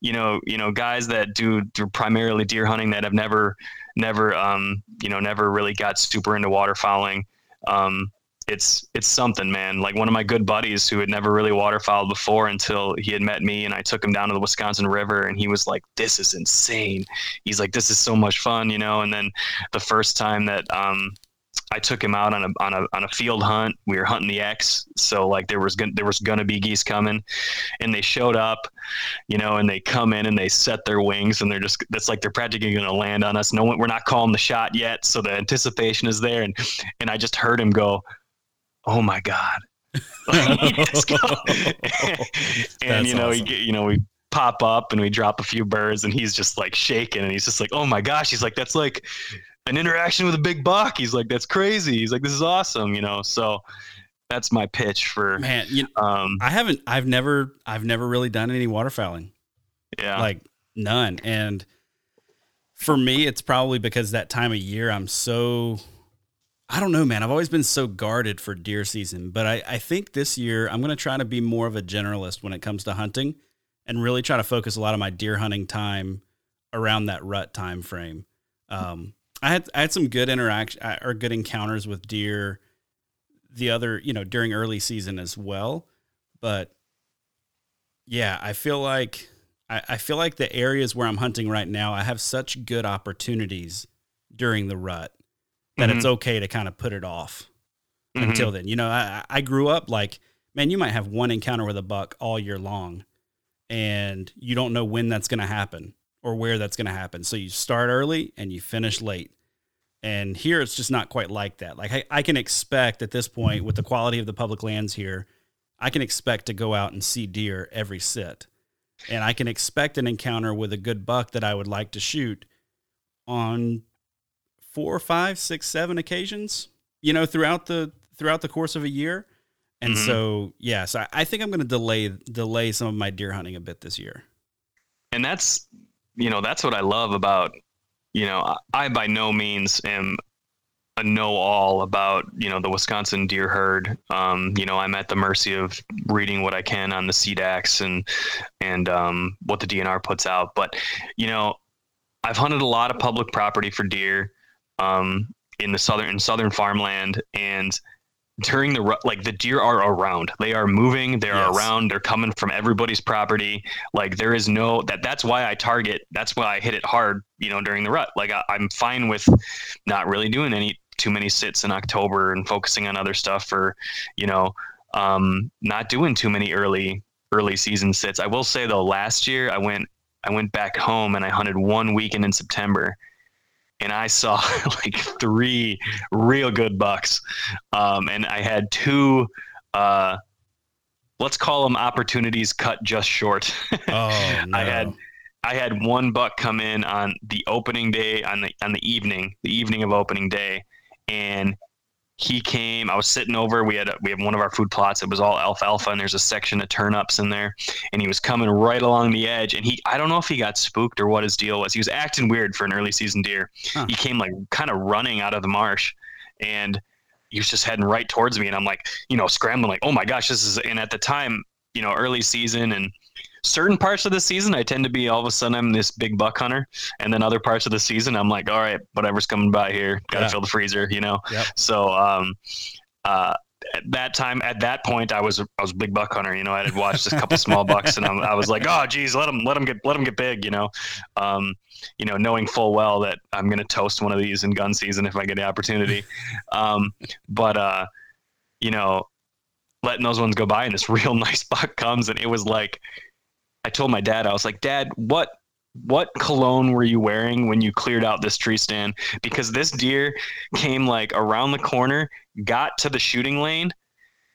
you know you know guys that do, do primarily deer hunting that have never never um you know never really got super into waterfowling. Um, it's it's something, man. Like one of my good buddies who had never really waterfowled before until he had met me, and I took him down to the Wisconsin River, and he was like, "This is insane." He's like, "This is so much fun," you know. And then the first time that um, I took him out on a on a on a field hunt, we were hunting the X, so like there was gonna, there was gonna be geese coming, and they showed up, you know, and they come in and they set their wings, and they're just that's like they're practically gonna land on us. No one, we're not calling the shot yet, so the anticipation is there, and and I just heard him go oh my god and you know awesome. we you know we pop up and we drop a few birds and he's just like shaking and he's just like oh my gosh he's like that's like an interaction with a big buck he's like that's crazy he's like this is awesome you know so that's my pitch for man. You, um, I haven't. I've never. I've never really done any waterfowling. Yeah, like none. And for me, it's probably because that time of year I'm so. I don't know, man. I've always been so guarded for deer season, but I, I think this year I'm going to try to be more of a generalist when it comes to hunting, and really try to focus a lot of my deer hunting time around that rut time frame. Um, I had I had some good interaction uh, or good encounters with deer the other, you know, during early season as well. But yeah, I feel like I, I feel like the areas where I'm hunting right now, I have such good opportunities during the rut that mm-hmm. it's okay to kind of put it off mm-hmm. until then. You know, I, I grew up like, man, you might have one encounter with a buck all year long and you don't know when that's going to happen or where that's going to happen. So you start early and you finish late. And here it's just not quite like that. Like I, I, can expect at this point, with the quality of the public lands here, I can expect to go out and see deer every sit. And I can expect an encounter with a good buck that I would like to shoot on four, five, six, seven occasions, you know, throughout the throughout the course of a year. And mm-hmm. so, yes, yeah, so I, I think I'm going to delay delay some of my deer hunting a bit this year. And that's, you know, that's what I love about you know, I by no means am a know all about you know the Wisconsin deer herd. Um, you know, I'm at the mercy of reading what I can on the CDACs and and um, what the DNR puts out. But you know, I've hunted a lot of public property for deer um, in the southern in southern farmland, and during the rut like the deer are around. They are moving they're yes. around they're coming from everybody's property. Like there is no that that's why i target that's why i hit it hard you know during the rut. Like I, i'm fine with not really doing any too many sits in october and focusing on other stuff for you know um not doing too many early early season sits. I will say though last year i went i went back home and i hunted one weekend in september and I saw like three real good bucks. Um, and I had two, uh, let's call them opportunities cut just short. Oh, no. I had, I had one buck come in on the opening day on the, on the evening, the evening of opening day. And he came. I was sitting over. We had a, we have one of our food plots. It was all alfalfa, and there's a section of turnips in there. And he was coming right along the edge. And he, I don't know if he got spooked or what his deal was. He was acting weird for an early season deer. Huh. He came like kind of running out of the marsh, and he was just heading right towards me. And I'm like, you know, scrambling, like, oh my gosh, this is. And at the time, you know, early season, and certain parts of the season, I tend to be all of a sudden I'm this big buck hunter, and then other parts of the season, I'm like, all right, whatever's coming by here, gotta yeah. fill the freezer, you know. Yep. So, um, uh, at that time, at that point, I was I was a big buck hunter. You know, I had watched a couple small bucks, and I'm, i was like, oh, geez, let them let them get let them get big. You know, um, you know, knowing full well that I'm gonna toast one of these in gun season if I get the opportunity. Um, but uh, you know, letting those ones go by, and this real nice buck comes, and it was like I told my dad, I was like, Dad, what what cologne were you wearing when you cleared out this tree stand? Because this deer came like around the corner, got to the shooting lane,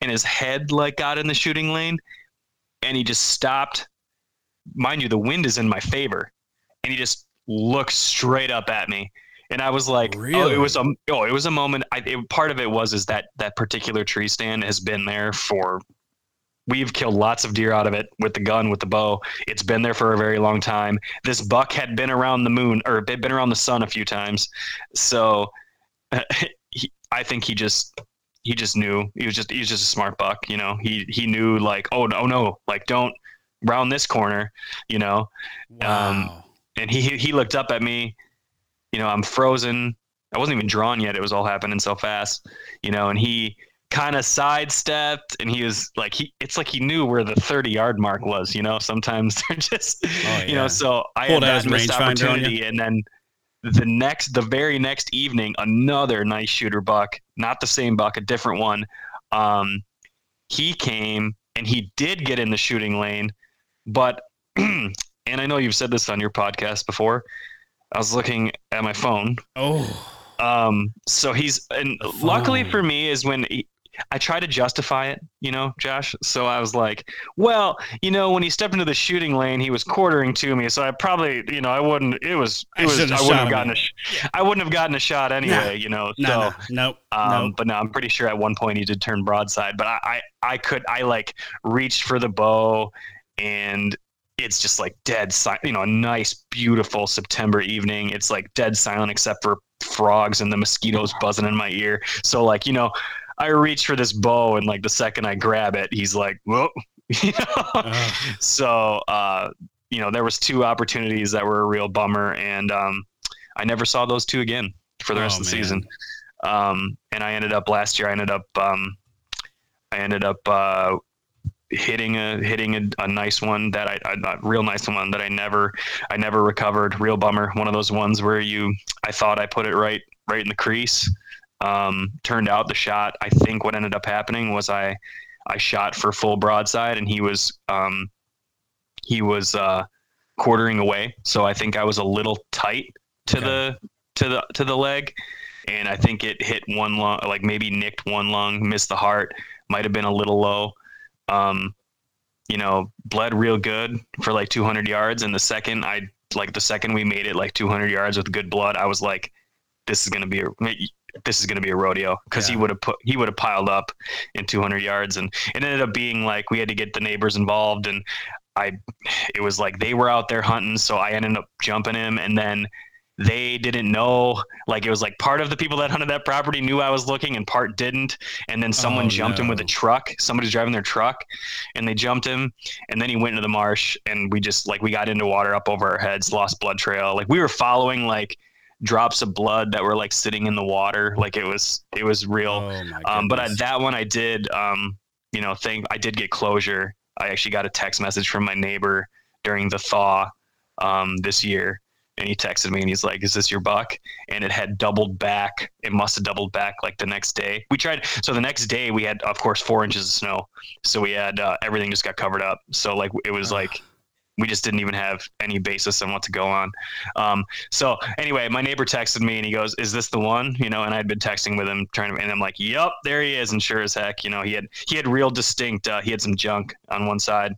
and his head like got in the shooting lane, and he just stopped. Mind you, the wind is in my favor, and he just looked straight up at me. And I was like, really? "Oh, it was a oh, it was a moment." I, it, part of it was is that that particular tree stand has been there for We've killed lots of deer out of it with the gun, with the bow. It's been there for a very long time. This buck had been around the moon or been around the sun a few times. So he, I think he just he just knew he was just he was just a smart buck, you know. He he knew like, oh no, no, like don't round this corner, you know. Wow. Um, and he he looked up at me, you know, I'm frozen. I wasn't even drawn yet. It was all happening so fast, you know, and he kind of sidestepped and he was like he it's like he knew where the 30 yard mark was you know? Sometimes they're just oh, yeah. you know so i had that missed opportunity and then the next the very next evening another nice shooter buck not the same buck a different one um he came and he did get in the shooting lane but and i know you've said this on your podcast before i was looking at my phone. Oh. Um so he's and luckily for me is when he, I try to justify it, you know, Josh. So I was like, well, you know, when he stepped into the shooting lane, he was quartering to me, so I probably, you know, I wouldn't. It was, it I was, I wouldn't have gotten a. I wouldn't have gotten a shot anyway, nah. you know. No, so, no, nope, um, nope. But no, I'm pretty sure at one point he did turn broadside, but I, I, I could, I like reached for the bow, and it's just like dead silent. You know, a nice, beautiful September evening. It's like dead silent except for frogs and the mosquitoes buzzing in my ear. So like, you know, I reach for this bow and like the second I grab it, he's like, whoa. So uh, you know, there was two opportunities that were a real bummer and um, I never saw those two again for the rest oh, of the man. season. Um, and I ended up last year I ended up um, I ended up uh, hitting a hitting a, a nice one that I not real nice one that I never I never recovered. Real bummer. One of those ones where you I thought I put it right right in the crease. Um, turned out the shot. I think what ended up happening was I I shot for full broadside and he was um, he was uh, quartering away. So I think I was a little tight to okay. the to the to the leg, and I think it hit one lung, like maybe nicked one lung, missed the heart. Might have been a little low um, you know, bled real good for like 200 yards. And the second I like the second we made it like 200 yards with good blood, I was like, this is gonna be a this is gonna be a rodeo because yeah. he would have put he would have piled up in 200 yards, and it ended up being like we had to get the neighbors involved, and I it was like they were out there hunting, so I ended up jumping him, and then they didn't know like it was like part of the people that hunted that property knew I was looking and part didn't and then someone oh, jumped no. him with a truck somebody's driving their truck and they jumped him and then he went into the marsh and we just like we got into water up over our heads lost blood trail like we were following like drops of blood that were like sitting in the water like it was it was real oh, um, but I, that one I did um, you know think I did get closure I actually got a text message from my neighbor during the thaw um, this year and he texted me and he's like, "Is this your buck?" And it had doubled back. It must have doubled back like the next day. We tried. So the next day we had, of course, four inches of snow. So we had uh, everything just got covered up. So like it was like we just didn't even have any basis on what to go on. Um, so anyway, my neighbor texted me and he goes, "Is this the one?" You know, and I'd been texting with him, trying to, and I'm like, "Yep, there he is." And sure as heck, you know, he had he had real distinct. Uh, he had some junk on one side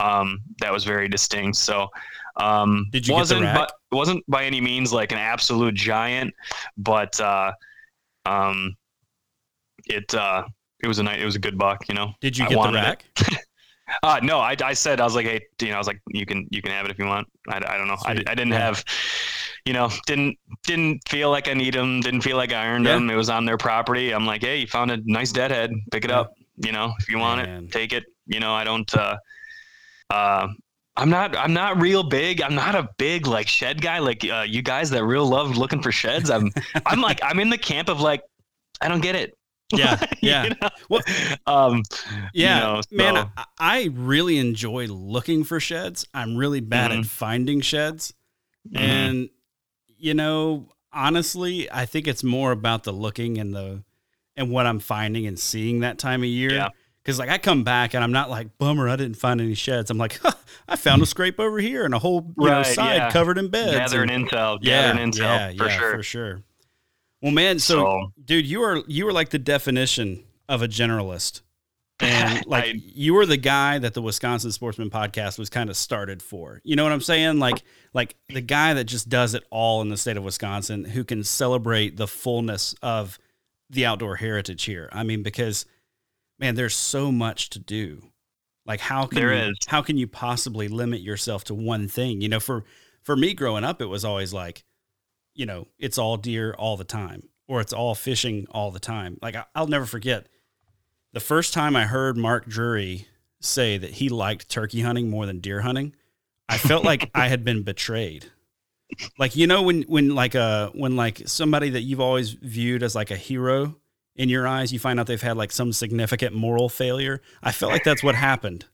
um, that was very distinct. So um, Did you wasn't get the rack? But, wasn't by any means like an absolute giant, but uh, um, it uh, it was a night. It was a good buck. You know. Did you get the rack? uh, no, I, I said I was like, hey, you know, I was like, you can you can have it if you want. I, I don't know. I, I didn't yeah. have, you know, didn't didn't feel like I need them. Didn't feel like I earned yeah. them. It was on their property. I'm like, hey, you found a nice deadhead. Pick it up. You know, if you want Man. it, take it. You know, I don't. Uh, uh, I'm not I'm not real big. I'm not a big like shed guy like uh, you guys that real love looking for sheds. I'm I'm like I'm in the camp of like I don't get it. Yeah, yeah. you know? Well, um, yeah, you know, so. man. I, I, really enjoy looking for sheds. I'm really bad mm-hmm. at finding sheds, mm-hmm. and you know, honestly, I think it's more about the looking and the and what I'm finding and seeing that time of year. Yeah. Because like I come back and I'm not like bummer I didn't find any sheds. I'm like huh, I found a scrape over here and a whole right, know, side yeah. covered in beds. Gathering and, intel, yeah, gathering intel yeah, for yeah, sure, for sure. Well, man, so, so, dude, you are you are like the definition of a generalist, and like I, you were the guy that the Wisconsin Sportsman Podcast was kind of started for. You know what I'm saying? Like like the guy that just does it all in the state of Wisconsin, who can celebrate the fullness of the outdoor heritage here. I mean, because man, there's so much to do. Like how can there you, is. how can you possibly limit yourself to one thing? You know, for for me growing up, it was always like, you know, it's all deer all the time, or it's all fishing all the time. Like I, I'll never forget the first time I heard Mark Drury say that he liked turkey hunting more than deer hunting. I felt like I had been betrayed. Like you know when when like a uh, when like somebody that you've always viewed as like a hero in your eyes, you find out they've had like some significant moral failure. I felt like that's what happened.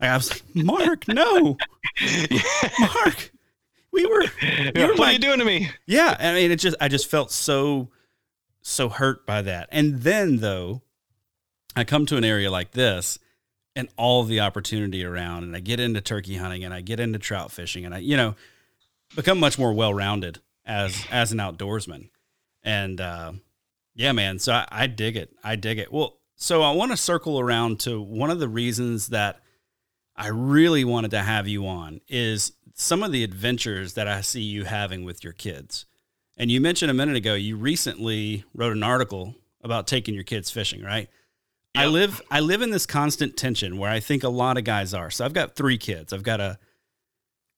Like, I was like, Mark, no, Mark, we were. Yeah, what are you doing to me? Yeah, I mean, it just, I just felt so, so hurt by that. And then though, I come to an area like this, and all the opportunity around, and I get into turkey hunting, and I get into trout fishing, and I, you know, become much more well rounded as as an outdoorsman, and. uh yeah, man. So I, I dig it. I dig it. Well, So I want to circle around to one of the reasons that I really wanted to have you on is some of the adventures that I see you having with your kids. And you mentioned a minute ago you recently wrote an article about taking your kids fishing, right? Yep. I live I live in this constant tension where I think a lot of guys are. So I've got 3 kids. I've got a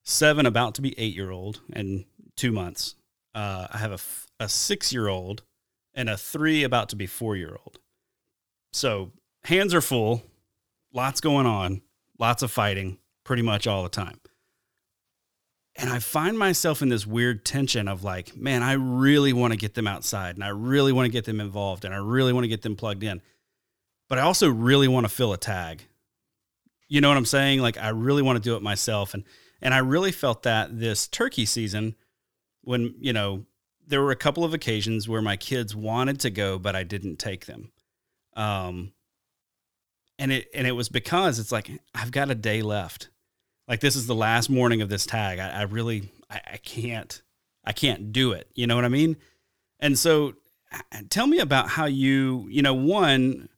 7 about to be 8-year-old and 2 months. Uh, I have a, a 6-year-old and a 3 about to be 4-year-old. So hands are full, lots going on, lots of fighting pretty much all the time. And I find myself in this weird tension of like, man, I really want to get them outside and I really want to get them involved and I really want to get them plugged in. But I also really want to fill a tag. You know what I'm saying? Like I really want to do it myself and and I really felt that this turkey season when, you know, there were a couple of occasions where my kids wanted to go but I didn't take them. Um, and it and it was because it's like I've got a day left. Like this is the last morning of this tag. I, I really I, I can't I can't do it. You know what I mean? And so tell me about how you, you know, one,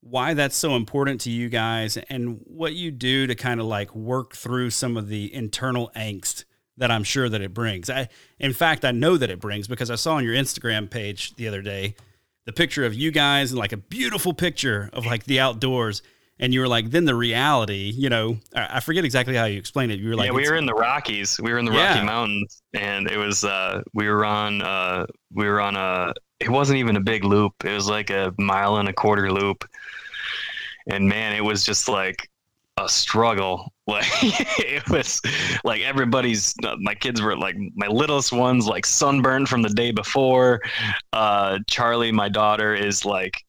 why that's so important to you guys and what you do to kind of like work through some of the internal angst that I'm sure that it brings. I in fact I know that it brings because I saw on your Instagram page the other day the picture of you guys and like a beautiful picture of like the outdoors. And you were like, then the reality, you know, I forget exactly how you explained it. You were like, yeah, we were in the Rockies. We were in the yeah. Rocky Mountains, and it was uh, we were on uh, we were on a. It wasn't even a big loop. It was like a mile and a quarter loop, and man, it was just like a struggle. Like it was like everybody's my kids were like my littlest ones like sunburned from the day before. Uh, Charlie, my daughter, is like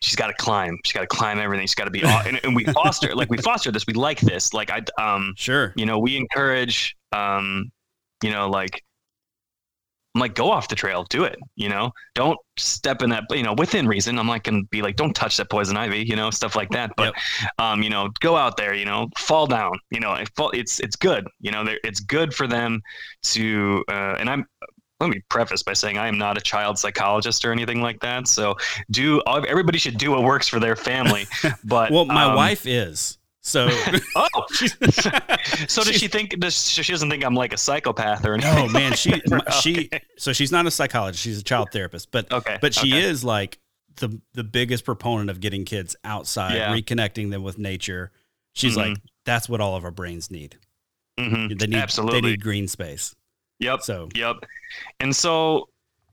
she's got to climb. She's got to climb everything. She's got to be and, and we foster like we foster this. We like this. Like I um sure. You know, we encourage um you know like I'm like, go off the trail, do it. You know, don't step in that. You know, within reason. I'm like gonna be like, don't touch that poison ivy. You know, stuff like that. But, yep. um, you know, go out there. You know, fall down. You know, it's it's good. You know, it's good for them to. Uh, and I'm let me preface by saying I am not a child psychologist or anything like that. So do everybody should do what works for their family. But well, my um, wife is. So, oh, so does she think? Does she doesn't think I'm like a psychopath or anything? No, man. She okay. she so she's not a psychologist. She's a child therapist, but okay, but she okay. is like the the biggest proponent of getting kids outside, yeah. reconnecting them with nature. She's mm-hmm. like, that's what all of our brains need. Mm-hmm. They need absolutely they need green space. Yep. So yep, and so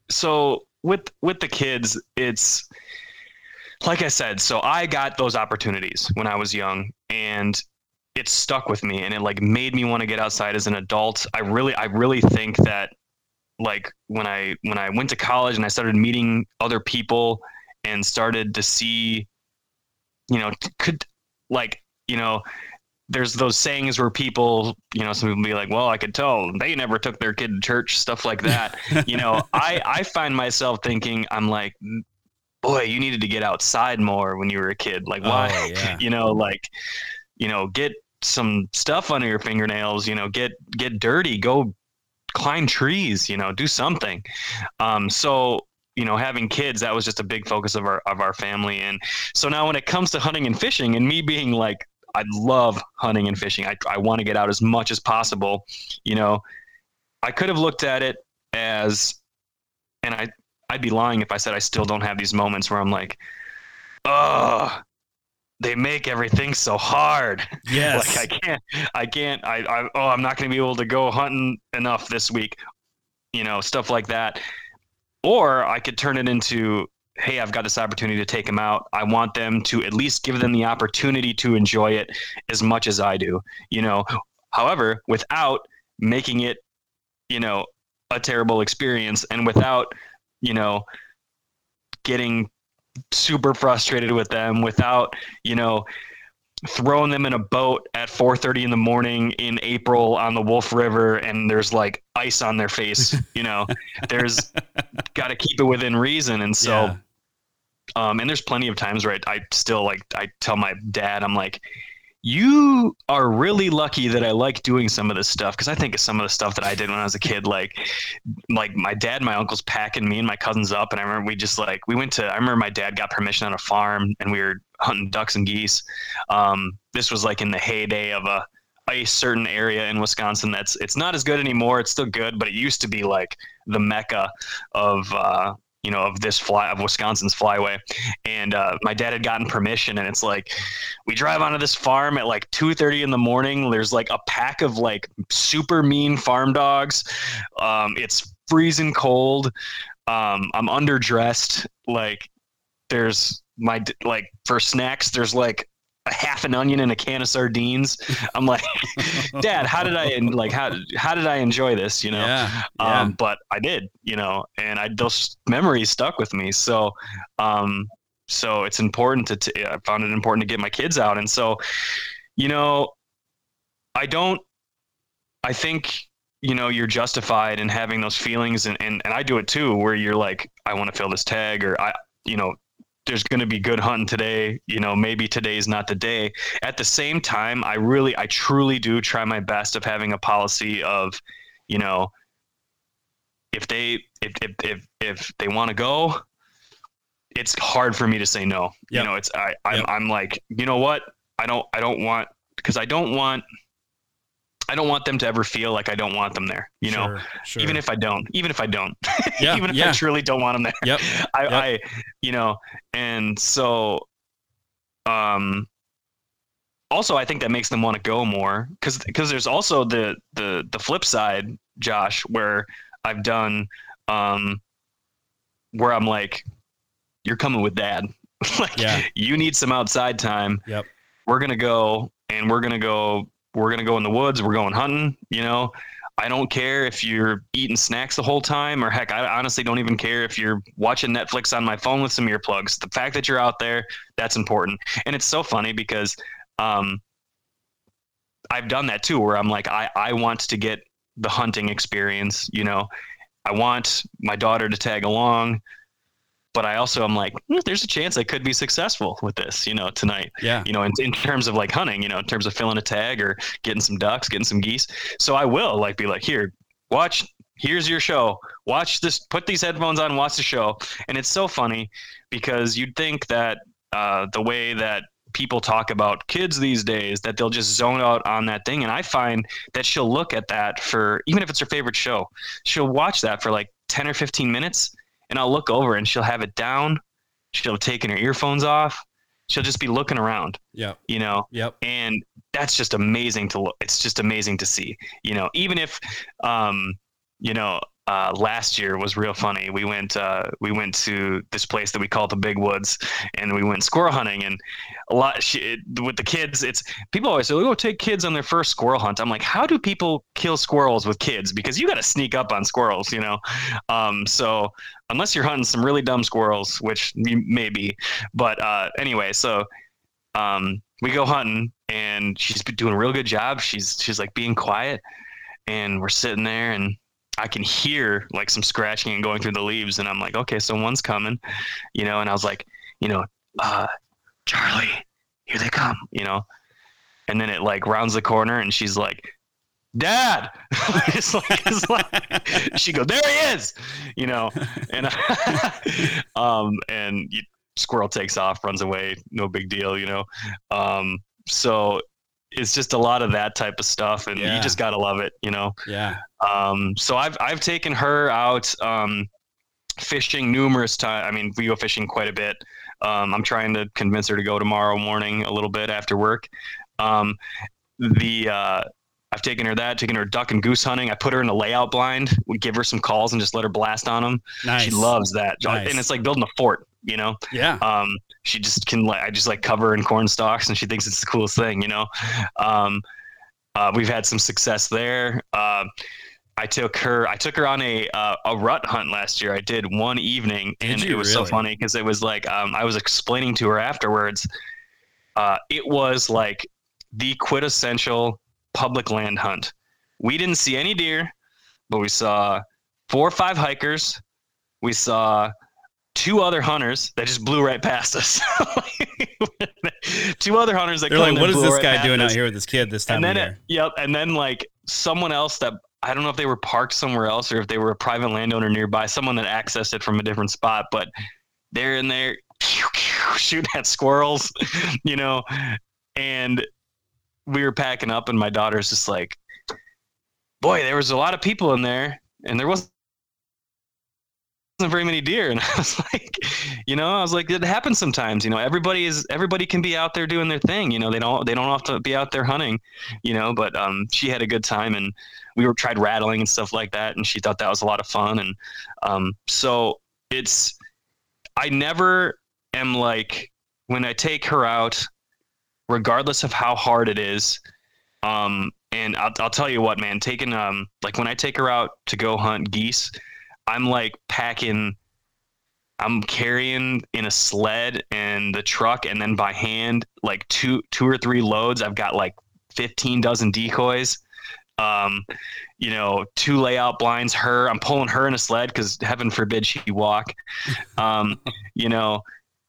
so with with the kids, it's like I said, so I got those opportunities when I was young and it stuck with me and it like made me want to get outside as an adult. I really I really think that like when I when I went to college and I started meeting other people and started to see you know could like you know there's those sayings where people, you know, some people be like, well, I could tell they never took their kid to church, stuff like that. you know, I, I find myself thinking, I'm like, boy, you needed to get outside more when you were a kid. Like, why? Oh, yeah. you know, like, you know, get some stuff under your fingernails. You know, get get dirty. Go climb trees. You know, do something. Um, so you know having kids that was just a big focus of our of our family and so now when it comes to hunting and fishing and me being like I love hunting and fishing I, I want to get out as much as possible you know I could have looked at it as and I I'd be lying if I said I still don't have these moments where I'm like, oh, they make everything so hard. Yes. like I can't, I can't, I, I, oh, I'm not going to be able to go hunting enough this week, you know, stuff like that. Or I could turn it into, hey, I've got this opportunity to take them out. I want them to at least give them the opportunity to enjoy it as much as I do, you know. However, without making it, you know, a terrible experience and without you know, getting super frustrated with them without, you know, throwing them in a boat at 4:30 in the morning in April on the Wolf River and there's like ice on their face, you know. there's got to keep it within reason and so yeah. Um and there's plenty of times where I, I still like I tell my dad I'm like you are really lucky that I like doing some of this stuff because I think of some of the stuff that I did when I was a kid, like like my dad and my uncles packing me and my cousins up, and I remember we just like we went to. I remember my dad got permission on a farm, and we were hunting ducks and geese. Um, this was like in the heyday of a a certain area in Wisconsin that's it's not as good anymore. It's still good, but it used to be like the mecca of uh, you know of this fly of Wisconsin's flyway. And uh, my dad had gotten permission, and it's like we drive onto this farm at like two thirty in the morning. There's like a pack of like super mean farm dogs. Um, it's freezing cold. Um, I'm underdressed. Like there's my like for snacks. There's like a half an onion and a can of sardines. I'm like, Dad, how did I like how how did I enjoy this? You know, yeah, yeah. Um, but I did, you know, and I those memories stuck with me. So, um, so it's important to t- I found it important to get my kids out, and so, you know, I don't. I think you know you're justified in having those feelings, and and and I do it too, where you're like, I want to fill this tag, or I, you know, there's going to be good hunting today. You know, maybe today's not the day. At the same time, I really, I truly do try my best of having a policy of, you know, if they, if, if, if, if they want to go, it's hard for me to say no. Yep. You know, it's, I, I'm, yep. I'm like, you know what? I don't, I don't want, because I don't want, I don't want them to ever feel like I don't want them there. You know, sure, sure. even if I don't, even if I don't, yeah, even if yeah. I truly don't want them there. Yep. I, yep. I, you know, and so, um, also I think that makes them want to go more because because there's also the the the flip side, Josh, where I've done, um, where I'm like, you're coming with dad. like, yeah. you need some outside time. Yep. We're gonna go and we're gonna go we're gonna go in the woods. We're going hunting. You know, I don't care if you're eating snacks the whole time, or heck, I honestly don't even care if you're watching Netflix on my phone with some earplugs. The fact that you're out there, that's important. And it's so funny because um, I've done that too, where I'm like, I, I want to get the hunting experience. You know, I want my daughter to tag along but I also am like, mm, there's a chance I could be successful with this, you know, tonight. Yeah. You know, in, in terms of like hunting, you know, in terms of filling a tag or getting some ducks, getting some geese. So I will like be like, here, watch, here's your show. Watch this, put these headphones on, watch the show. And it's so funny because you'd think that uh, the way that people talk about kids these days that they'll just zone out on that thing and i find that she'll look at that for even if it's her favorite show she'll watch that for like 10 or 15 minutes and I'll look over and she'll have it down. She'll have taken her earphones off. She'll just be looking around. Yeah. You know? Yep. And that's just amazing to look. It's just amazing to see. You know, even if um, you know, uh, last year was real funny. We went uh, we went to this place that we call the Big Woods, and we went squirrel hunting. And a lot she, with the kids, it's people always say, we'll "Go oh, take kids on their first squirrel hunt." I'm like, how do people kill squirrels with kids? Because you got to sneak up on squirrels, you know. Um, so unless you're hunting some really dumb squirrels, which you may be, but uh, anyway, so um, we go hunting, and she's doing a real good job. She's she's like being quiet, and we're sitting there and I can hear like some scratching and going through the leaves, and I'm like, okay, so one's coming, you know. And I was like, you know, uh, Charlie, here they come, you know. And then it like rounds the corner, and she's like, Dad. it's like, it's like she goes, there he is, you know. And um, and you, squirrel takes off, runs away, no big deal, you know. Um, so it's just a lot of that type of stuff and yeah. you just gotta love it you know yeah um so i've i've taken her out um fishing numerous times i mean we go fishing quite a bit um i'm trying to convince her to go tomorrow morning a little bit after work um the uh I've taken her that, taken her duck and goose hunting. I put her in a layout blind. We give her some calls and just let her blast on them. Nice. She loves that, nice. and it's like building a fort. You know? Yeah. Um, she just can like I just like cover in corn stalks, and she thinks it's the coolest thing. You know? Um, uh, we've had some success there. Uh, I took her. I took her on a uh, a rut hunt last year. I did one evening, did and it was really? so funny because it was like um, I was explaining to her afterwards. Uh, it was like the quintessential public land hunt. We didn't see any deer, but we saw four or five hikers. We saw two other hunters that just blew right past us. two other hunters that they're like, what is this guy doing out here with this kid this time and then of year? Yep, and then like someone else that I don't know if they were parked somewhere else or if they were a private landowner nearby, someone that accessed it from a different spot, but they're in there shooting at squirrels, you know, and we were packing up, and my daughter's just like, "Boy, there was a lot of people in there, and there wasn't." very many deer and i was like you know i was like it happens sometimes you know everybody is everybody can be out there doing their thing you know they don't they don't have to be out there hunting you know but um she had a good time and we were tried rattling and stuff like that and she thought that was a lot of fun and um so it's i never am like when i take her out regardless of how hard it is. Um, and I'll, I'll tell you what, man, taking, um, like when I take her out to go hunt geese, I'm like packing, I'm carrying in a sled and the truck and then by hand, like two, two or three loads. I've got like 15 dozen decoys. Um, you know, two layout blinds, her, I'm pulling her in a sled cause heaven forbid she walk. Um, you know,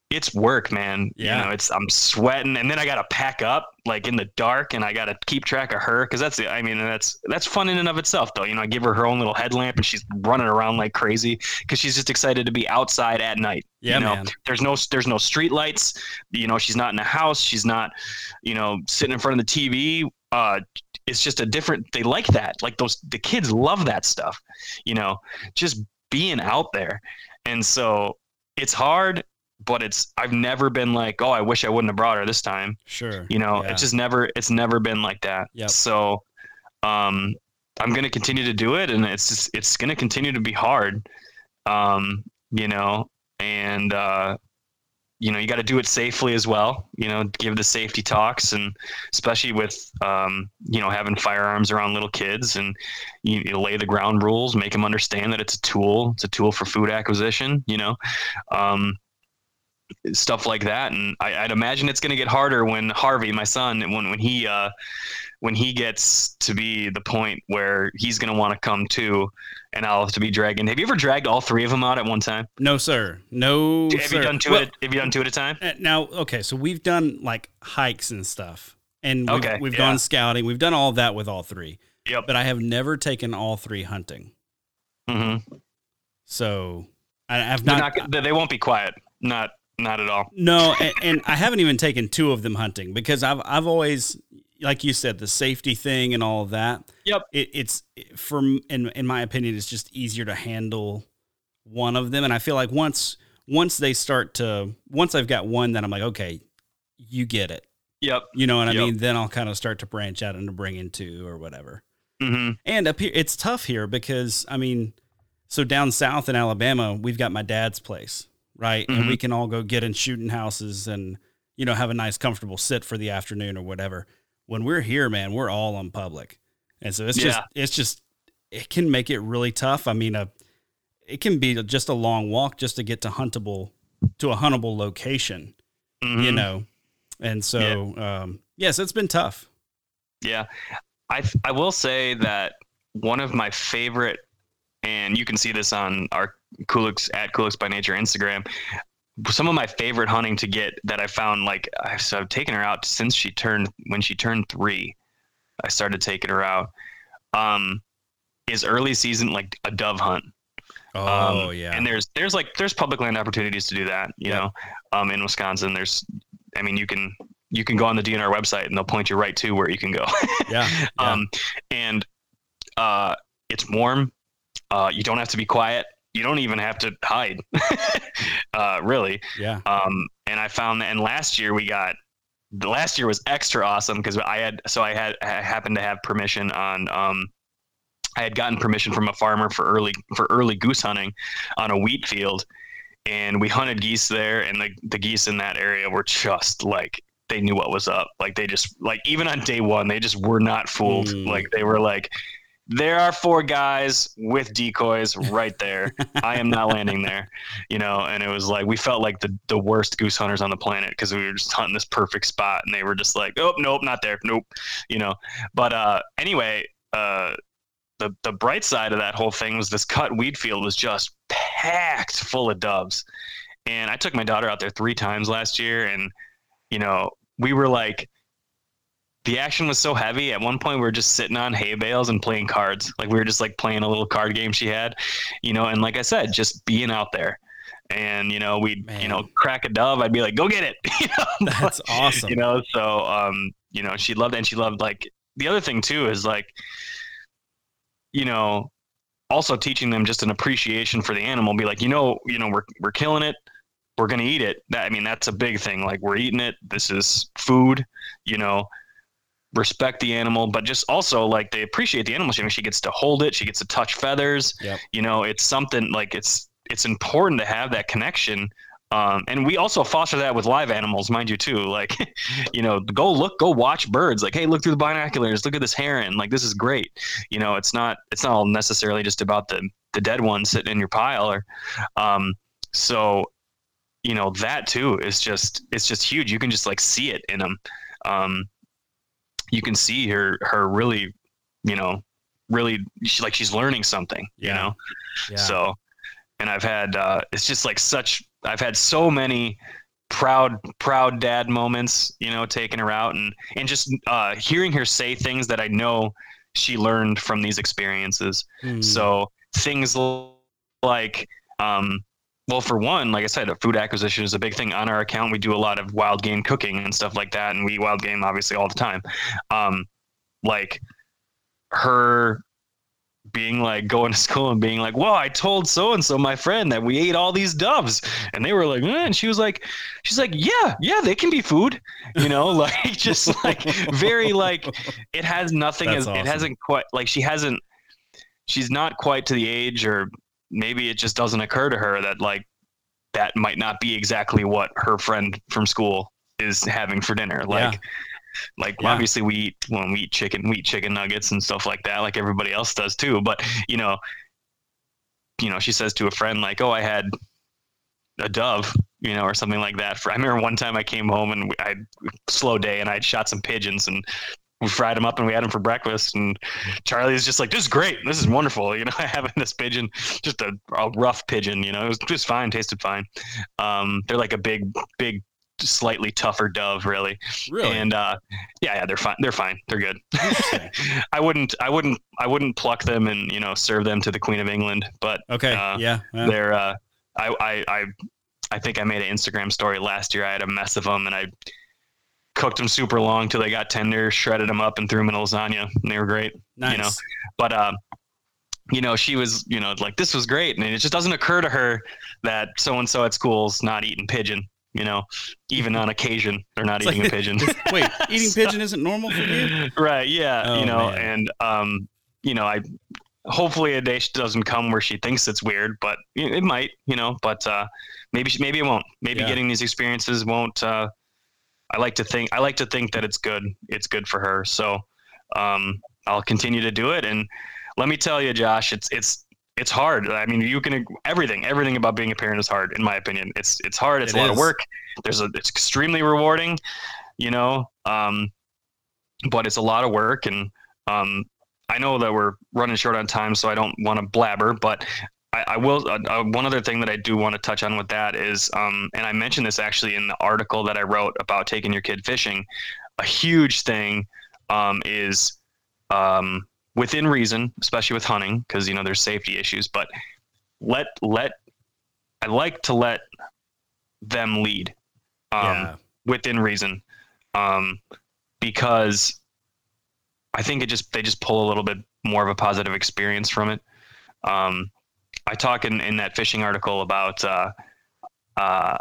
it's work, man. Yeah. You know, it's I'm sweating, and then I got to pack up like in the dark, and I got to keep track of her because that's the. I mean that's that's fun in and of itself, though. You know, I give her her own little headlamp, and she's running around like crazy because she's just excited to be outside at night. Yeah, you know, man. there's no there's no street lights. You know, she's not in a house. She's not, you know, sitting in front of the TV. Uh, it's just a different. They like that. Like those the kids love that stuff. You know, just being out there, and so it's hard but it's I've never been like, oh, I wish I wouldn't have brought her this time. Sure. You know, yeah. it's just never it's never been like that. Yeah. So um I'm gonna continue to do it and it's just it's gonna continue to be hard. Um, you know, and uh you know, you got to do it safely as well. You know, give the safety talks, and especially with, um, you know, having firearms around little kids, and you, you, lay the ground rules, make them understand that it's a tool. It's a tool for food acquisition. You know, um, stuff like that. And I, would imagine it's going to get harder when Harvey, my son, when when he uh, when he gets to be the point where he's going to want to come too, and I'll have to be dragging. Have you ever dragged all three of them out at one time? No, sir. No. Have sir. you done two? Well, at, have you done two at a time? Uh, now, okay, so we've done like hikes and stuff, and we've, okay, we've yeah. gone scouting. We've done all that with all three. Yep. But I have never taken all three hunting. Mm-hmm. So I, have not, not. They won't be quiet. Not not at all. No, and, and, I haven't even taken two of them hunting because I've I've always, like you said, the safety thing and all of that. Yep. It, it's from in in my opinion, it's just easier to handle one of them, and I feel like once once they start to once I've got one that I'm like, okay, you get it. Yep. You know what yep. I mean? Then I'll kind of start to branch out and to bring in two or whatever. Mm-hmm. And up here, it's tough here because I mean, so down south in Alabama, we've got my dad's place right? Mm-hmm. And we can all go get in shooting houses and you know have a nice comfortable sit for the afternoon or whatever. When we're here, man, we're all on public, and so it's yeah. just it's just it can make it really tough. I mean, a it can be just a long walk just to get to huntable to a huntable location, mm-hmm. you know, and so yeah. um, yes, it's been tough. Yeah, I I will say that one of my favorite and you can see this on our Kuliks at Kuliks by Nature Instagram. Some of my favorite hunting to get that I found, like I've, so I've taken her out since she turned when she turned three. I started taking her out. Um, is early season like a dove hunt. Oh um, yeah. And there's there's like there's public land opportunities to do that. You yeah. know, um, in Wisconsin, there's, I mean, you can you can go on the DNR website and they'll point you right to where you can go. yeah, yeah. Um, and uh, it's warm. Uh, you don't have to be quiet. You don't even have to hide, uh, really. Yeah. Um, and I found that, and last year we got, the last year was extra awesome because I had, so I had, I happened to have permission on, um, I had gotten permission from a farmer for early, for early goose hunting on a wheat field. And we hunted geese there, and the, the geese in that area were just like they knew what was up. Like they just like even on day one, they just were not fooled. Mm. Like they were like, there are four guys with decoys right there. I am not landing there, you know. And it was like we felt like the the worst goose hunters on the planet because we were just hunting this perfect spot, and they were just like, oh nope, not there, nope, you know. But uh, anyway, uh, the the bright side of that whole thing was this cut weed field was just packed full of doves, and I took my daughter out there three times last year, and you know we were like the action was so heavy. At one point we were just sitting on hay bales and playing cards. Like we were just like playing a little card game she had you know and like i said just being out there. And you know we'd Man. you know crack a dove i'd be like go get it. You know? That's awesome you know so um you know she loved it and she loved like the other thing too is like you know also teaching them just an appreciation for the animal be like you know you know we're we're killing it. We're going to eat it. That, i mean that's a big thing. Like we're eating it. This is food you know respect the animal, but just also like they appreciate the animal. She, she gets to hold it, she gets to touch feathers. Yep. You know, it's something like it's it's important to have that connection. Um, and we also foster that with live animals, mind you, too. Like, you know, go look, go watch birds. Like, hey, look through the binoculars. Look at this heron. Like, this is great. You know, it's not it's not all necessarily just about the the dead one sitting in your pile. Or, um, so, you know, that too is just it's just huge. You can just like see it in them. Um, you can see her her really, you know, really she, like she's learning something. Yeah. You know, yeah. so and I've had uh, it's just like such I've had so many proud proud dad moments you know taking her out and and just uh, hearing her say things that I know she learned from these experiences mm. so things like um, well, for one, like I said, a food acquisition is a big thing on our account. We do a lot of wild game cooking and stuff like that, and we eat wild game obviously all the time. Um, like her being like going to school and being like, "Well, I told so and so my friend that we ate all these doves," and they were like, eh, and she was like, "She's like, yeah, yeah, they can be food," you know, like just like very like it has nothing. As, awesome. It hasn't quite like she hasn't. She's not quite to the age or maybe it just doesn't occur to her that like that might not be exactly what her friend from school is having for dinner. Like, yeah. like yeah. obviously we eat when we eat chicken, we eat chicken nuggets and stuff like that, like everybody else does too. But you know, you know, she says to a friend like, "Oh, I had a dove," you know, or something like that. For I remember one time I came home and I slow day and I'd shot some pigeons and we fried them up and we had them for breakfast. And Charlie's just like, "This is great. This is wonderful." You know, I have this pigeon, just a, a, rough pigeon. You know, it was just fine, tasted fine. Um, they're like a big, big, slightly tougher dove, really. Really. And uh, yeah, yeah, they're fine. They're fine. They're good. I wouldn't, I wouldn't, I wouldn't pluck them and you know serve them to the Queen of England. But okay, uh, yeah, yeah, they're. Uh, I, I, I, I think I made an Instagram story last year. I had a mess of them, and I cooked them super long till they got tender, shredded them up, and threw them in lasagna. And they were great. Nice. You know, but uh, you know, she was, you know, like this was great, and it just doesn't occur to her that so and so at school's not eating pigeon. You know, even on occasion, they're not it's eating like, a pigeon. wait, eating so, pigeon isn't normal for you? Right. Yeah. Oh, you know, man. and um, you know, I hopefully a day doesn't come where she thinks it's weird, but it might. You know, but uh, maybe maybe it won't. Maybe yeah. getting these experiences won't uh, I like to think I like to think that it's good. It's good for her. So um, I'll continue to do it. And let me tell you, Josh, it's it's it's hard. I mean, you can everything everything about being a parent is hard, in my opinion. It's it's hard. It's it a lot of work. There's a it's extremely rewarding, you know. Um, but it's a lot of work, and um, I know that we're running short on time, so I don't want to blabber. But I, I will. Uh, uh, one other thing that I do want to touch on with that is, um, and I mentioned this actually in the article that I wrote about taking your kid fishing. A huge thing um, is um, within reason, especially with hunting, because you know there's safety issues. But let let I like to let them lead um, yeah. within reason, um, because I think it just they just pull a little bit more of a positive experience from it. Um, I talk in, in that fishing article about uh, uh,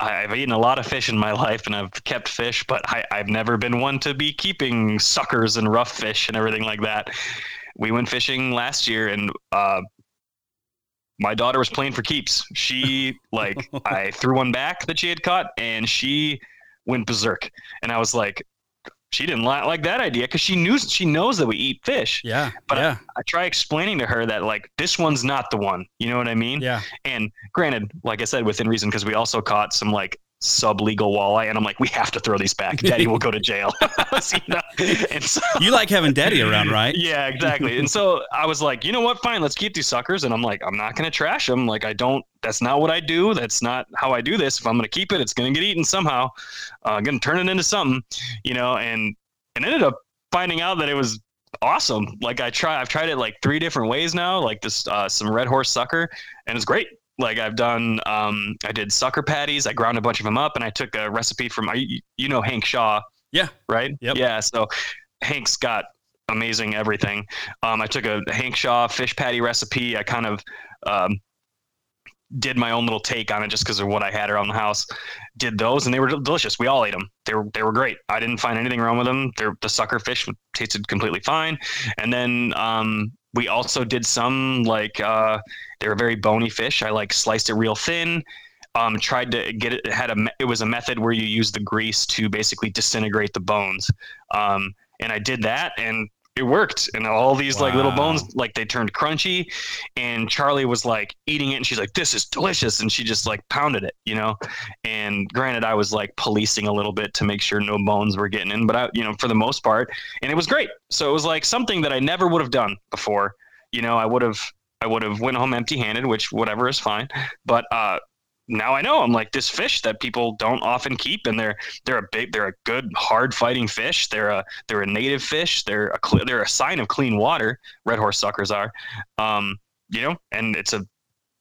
I've eaten a lot of fish in my life and I've kept fish, but I, have never been one to be keeping suckers and rough fish and everything like that. We went fishing last year and uh, my daughter was playing for keeps. She like I threw one back that she had caught and she went berserk. And I was like, she didn't like, like that idea because she knew she knows that we eat fish. Yeah. But yeah. I, I, try explaining to her that like this one's not the one. You know what I mean? Yeah. And granted, like I said, within reason, because we also caught some like sublegal walleye, and I'm like, we have to throw these back. Daddy will go to jail. you, so, you like having Daddy around, right? Yeah, exactly. and so I was like, you know what? Fine, let's keep these suckers. And I'm like, I'm not gonna trash them. Like I don't. That's not what I do. That's not how I do this. If I'm gonna keep it, it's gonna get eaten somehow. Uh, I'm gonna turn it into something, you know. And and ended up finding out that it was awesome. Like I try, I've tried it like three different ways now. Like this, uh, some red horse sucker, and it's great. Like I've done, um, I did sucker patties. I ground a bunch of them up, and I took a recipe from you know Hank Shaw. Yeah. Right. Yep. Yeah. So Hank's got amazing everything. Um, I took a Hank Shaw fish patty recipe. I kind of um, did my own little take on it just because of what I had around the house. Did those and they were delicious. We all ate them. They were they were great. I didn't find anything wrong with them. They're, the sucker fish tasted completely fine. And then um, we also did some like uh, they were very bony fish. I like sliced it real thin. Um, tried to get it, it had a it was a method where you use the grease to basically disintegrate the bones. Um, and I did that and it worked. And all these wow. like little bones like they turned crunchy. And charlie was like eating it. And she's like this is delicious. And she just like pounded it you know? And granted i was like policing a little bit to make sure no bones were getting in. But i you know for the most part and it was great. So it was like something that i never would have done before. You know i would have I would have went home empty handed, which whatever is fine. But uh, now I know I'm like this fish that people don't often keep, and they're they're a big, they're a good hard fighting fish. They're a they're a native fish. They're a cl- they're a sign of clean water. Red horse suckers are, um, you know, and it's a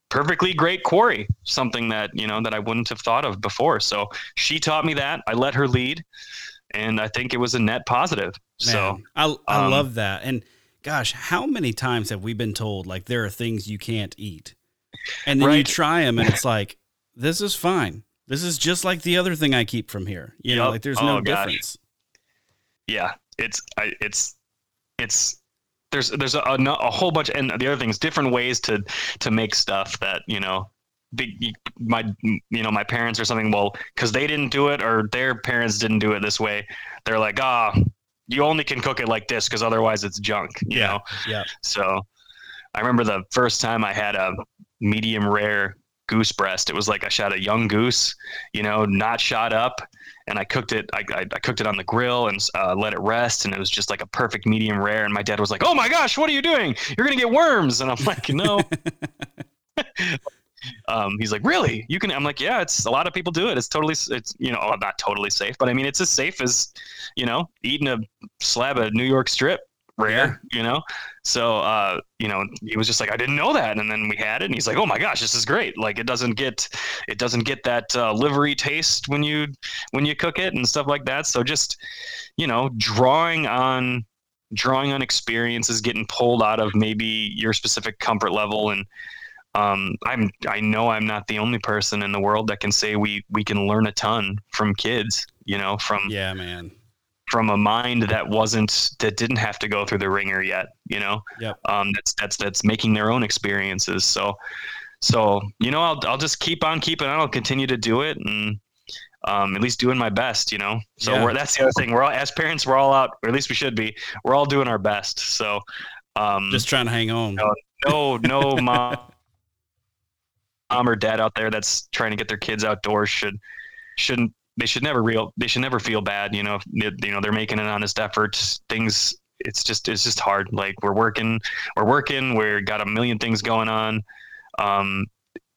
perfectly great quarry. Something that you know that I wouldn't have thought of before. So she taught me that. I let her lead, and I think it was a net positive. Man, so I I um, love that. And gosh, how many times have we been told like there are things you can't eat? And then right. you try them and it's like, this is fine. This is just like the other thing I keep from here. You yep. know, like there's oh, no gosh. difference. Yeah, it's I, it's it's there's there's a, a, a, whole bunch and the other things different ways to to make stuff that you know big my you know my parents or something well because they didn't do it or their parents didn't do it this way they're like ah oh, you only can cook it like this because otherwise it's junk you yeah know yeah so i remember the first time i had a medium rare goose breast. It was like I shot a young goose, you know, not shot up, and I cooked it. I, I, I cooked it on the grill and uh, let it rest, and it was just like a perfect medium rare. And my dad was like, "Oh my gosh, what are you doing? You're gonna get worms!" And I'm like, "No." um, he's like, "Really? You can?" I'm like, "Yeah, it's a lot of people do it. It's totally, it's you know, not totally safe, but I mean, it's as safe as, you know, eating a slab of New York strip rare, yeah. you know? So, uh, you know, he was just like, I didn't know that. And then we had it and he's like, oh my gosh, this is great. Like it doesn't get, it doesn't get that uh, livery taste when you, when you cook it and stuff like that. So just, you know, drawing on, drawing on experiences, getting pulled out of maybe your specific comfort level. And, um, I'm, I know I'm not the only person in the world that can say we, we can learn a ton from kids, you know, from, yeah, man from a mind that wasn't that didn't have to go through the wringer yet you know yep. um that's that's that's making their own experiences so so you know i'll, I'll just keep on keeping on i'll continue to do it and um, at least doing my best, you know. So yeah. that's the other thing. We're all as parents, we're all out, or at least we should be. We're all doing our best. So um, just trying to hang on. No, no, no mom, mom or dad out there that's trying to get their kids outdoors should shouldn't they should never real they should never feel bad you know if, you know they're making an honest effort. Things it's just it's just hard. Like we're working we're working we're got a million things going on. Um,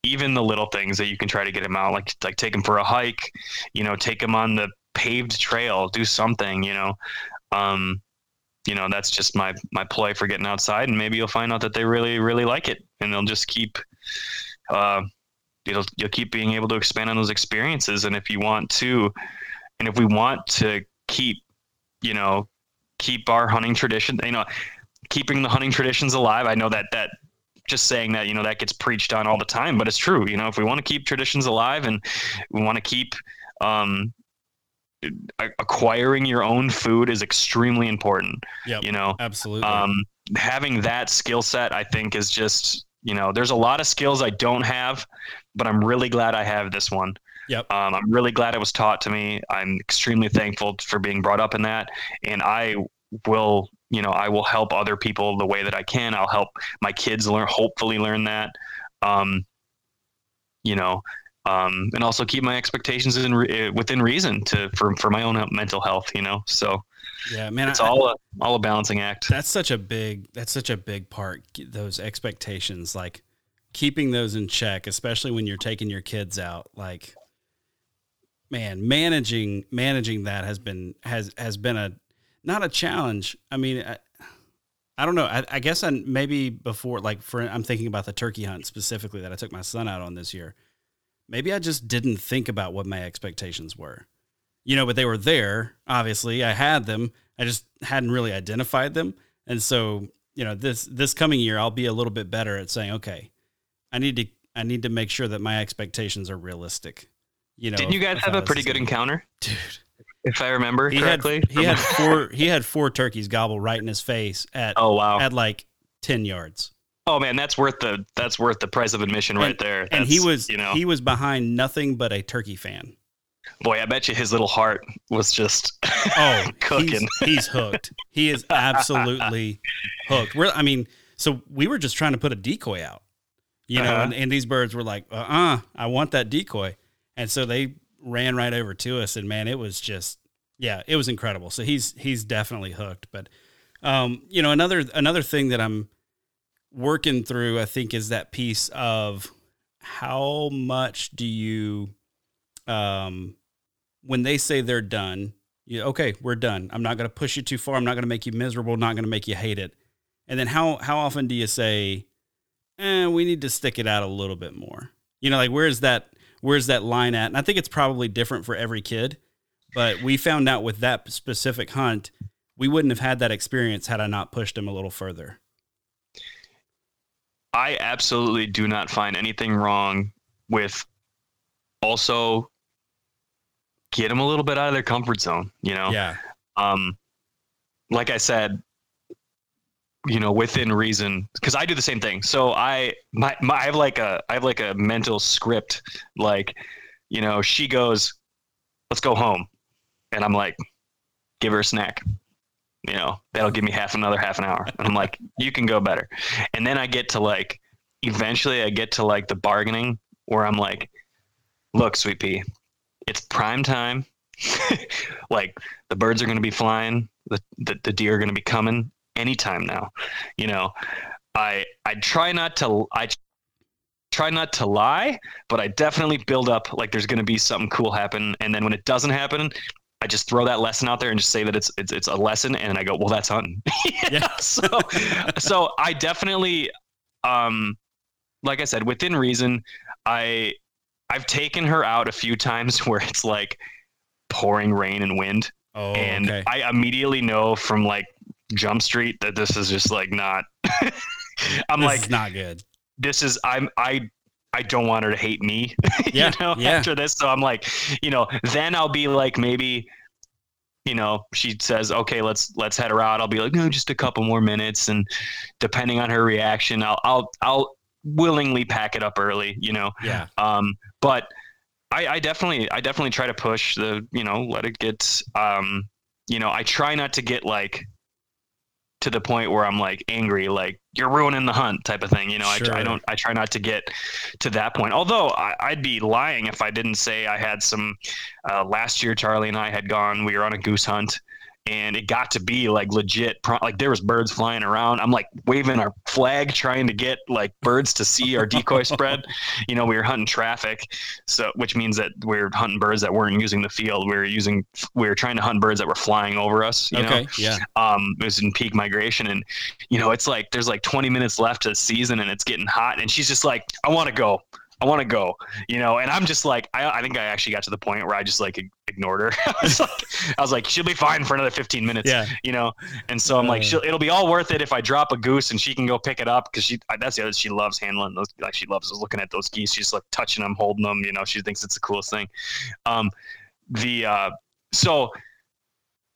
even the little things that you can try to get them out like like take them for a hike you know take them on the paved trail do something you know? Um, you know that's just my my ploy for getting outside and maybe you'll find out that they really really like it and they'll just keep uh, you'll you'll keep being able to expand on those experiences. And if you want to and if we want to keep you know keep our hunting tradition you know keeping the hunting traditions alive i know that that just saying that you know that gets preached on all the time but it's true. You know if we want to keep traditions alive and we want to keep um, acquiring your own food is extremely important yeah you know? absolutely. Um, having that skill set i think is just you know there's a lot of skills i don't have but I'm really glad I have this one. Yep. Um, I'm really glad it was taught to me. I'm extremely thankful for being brought up in that, and I will, you know, I will help other people the way that I can. I'll help my kids learn, hopefully learn that. Um, you know, um, and also keep my expectations in re- within reason to for for my own mental health. You know, so yeah, man, it's I, all a all a balancing act. That's such a big that's such a big part. Those expectations, like keeping those in check, especially when you're taking your kids out, like man, managing managing that has been has has been a not a challenge. I mean, I, I don't know. I, I guess I maybe before like for I'm thinking about the turkey hunt specifically that I took my son out on this year. Maybe I just didn't think about what my expectations were. You know, but they were there. Obviously, I had them. I just hadn't really identified them. And so, you know, this this coming year I'll be a little bit better at saying, okay, I need to I need to make sure that my expectations are realistic. You know, didn't you guys have a pretty good encounter, dude? If I remember he correctly, had, he had four he had four turkeys gobble right in his face at oh wow at like ten yards. Oh man, that's worth the that's worth the price of admission right there. That's, and he was you know he was behind nothing but a turkey fan. Boy, I bet you his little heart was just oh cooking. He's, he's hooked. He is absolutely hooked. We're I mean, so we were just trying to put a decoy out, you know, uh-huh. and, and, these birds were like, uh, uh I want that decoy. And so they ran right over to us, and man, it was just yeah, it was incredible. So he's he's definitely hooked. But um, you know, another another thing that I'm working through, I think, is that piece of how much do you um when they say they're done, you okay, we're done. I'm not going to push you too far. I'm not going to make you miserable. Not going to make you hate it. And then how how often do you say, eh, we need to stick it out a little bit more? You know, like where's that where's that line at? And I think it's probably different for every kid. But we found out with that specific hunt, we wouldn't have had that experience had I not pushed him a little further. I absolutely do not find anything wrong with also get them a little bit out of their comfort zone, you know? Yeah. Um, like I said, you know within reason because i do the same thing. So i my, my i have like a i have like a mental script like you know she goes let's go home. And i'm like give her a snack. You know that'll give me half another half an hour. And i'm like you can go better. And then i get to like eventually i get to like the bargaining where i'm like look sweet pea it's prime time. Like the birds are going to be flying the, the, the deer are going to be coming anytime now. You know, I I try not to I try not to lie, but I definitely build up like there's going to be something cool happen, and then when it doesn't happen, I just throw that lesson out there and just say that it's it's it's a lesson, and I go, well, that's hunting. yeah. So so I definitely, um, like I said, within reason, I I've taken her out a few times where it's like pouring rain and wind. Oh, and okay. I immediately know from like Jump Street that this is just like not. I'm this like not good. This is I'm I I don't want her to hate me. Yeah, you know, yeah. after this, so I'm like, you know, then I'll be like maybe. You know, she says, "Okay, let's let's head her out." I'll be like, "No, just a couple more minutes," and depending on her reaction, I'll I'll I'll willingly pack it up early. You know, yeah. Um, but I, I definitely I definitely try to push the you know let it get um you know I try not to get like to the point where I'm like angry, like you're ruining the hunt type of thing. You know, sure. I, I, don't, I try not to get to that point. Although I, would be lying if I didn't say I had some. Uh, last year, Charlie and I had gone. We were on a goose hunt, and it got to be like legit like there was birds flying around. I'm like waving our flag trying to get like birds to see our decoy spread. You know we were hunting traffic so which means that we are hunting birds that weren't using the field. We were using we were trying to hunt birds that were flying over us you okay, know yeah. Um it was in peak migration and you know it's like there's like 20 minutes left to the season and it's getting hot and she's just like i want to go I want to go, you know, and I'm just like, I, I think I actually got to the point where I just like ignored her. I was like, I was like, she'll be fine for another 15 minutes, yeah. you know? And so I'm like, she'll, it'll be all worth it if I drop a goose and she can go pick it up. Cause she, that's the other, she loves handling those. Like she loves looking at those geese. She's like touching them, holding them, you know, she thinks it's the coolest thing. Um, the, uh, so,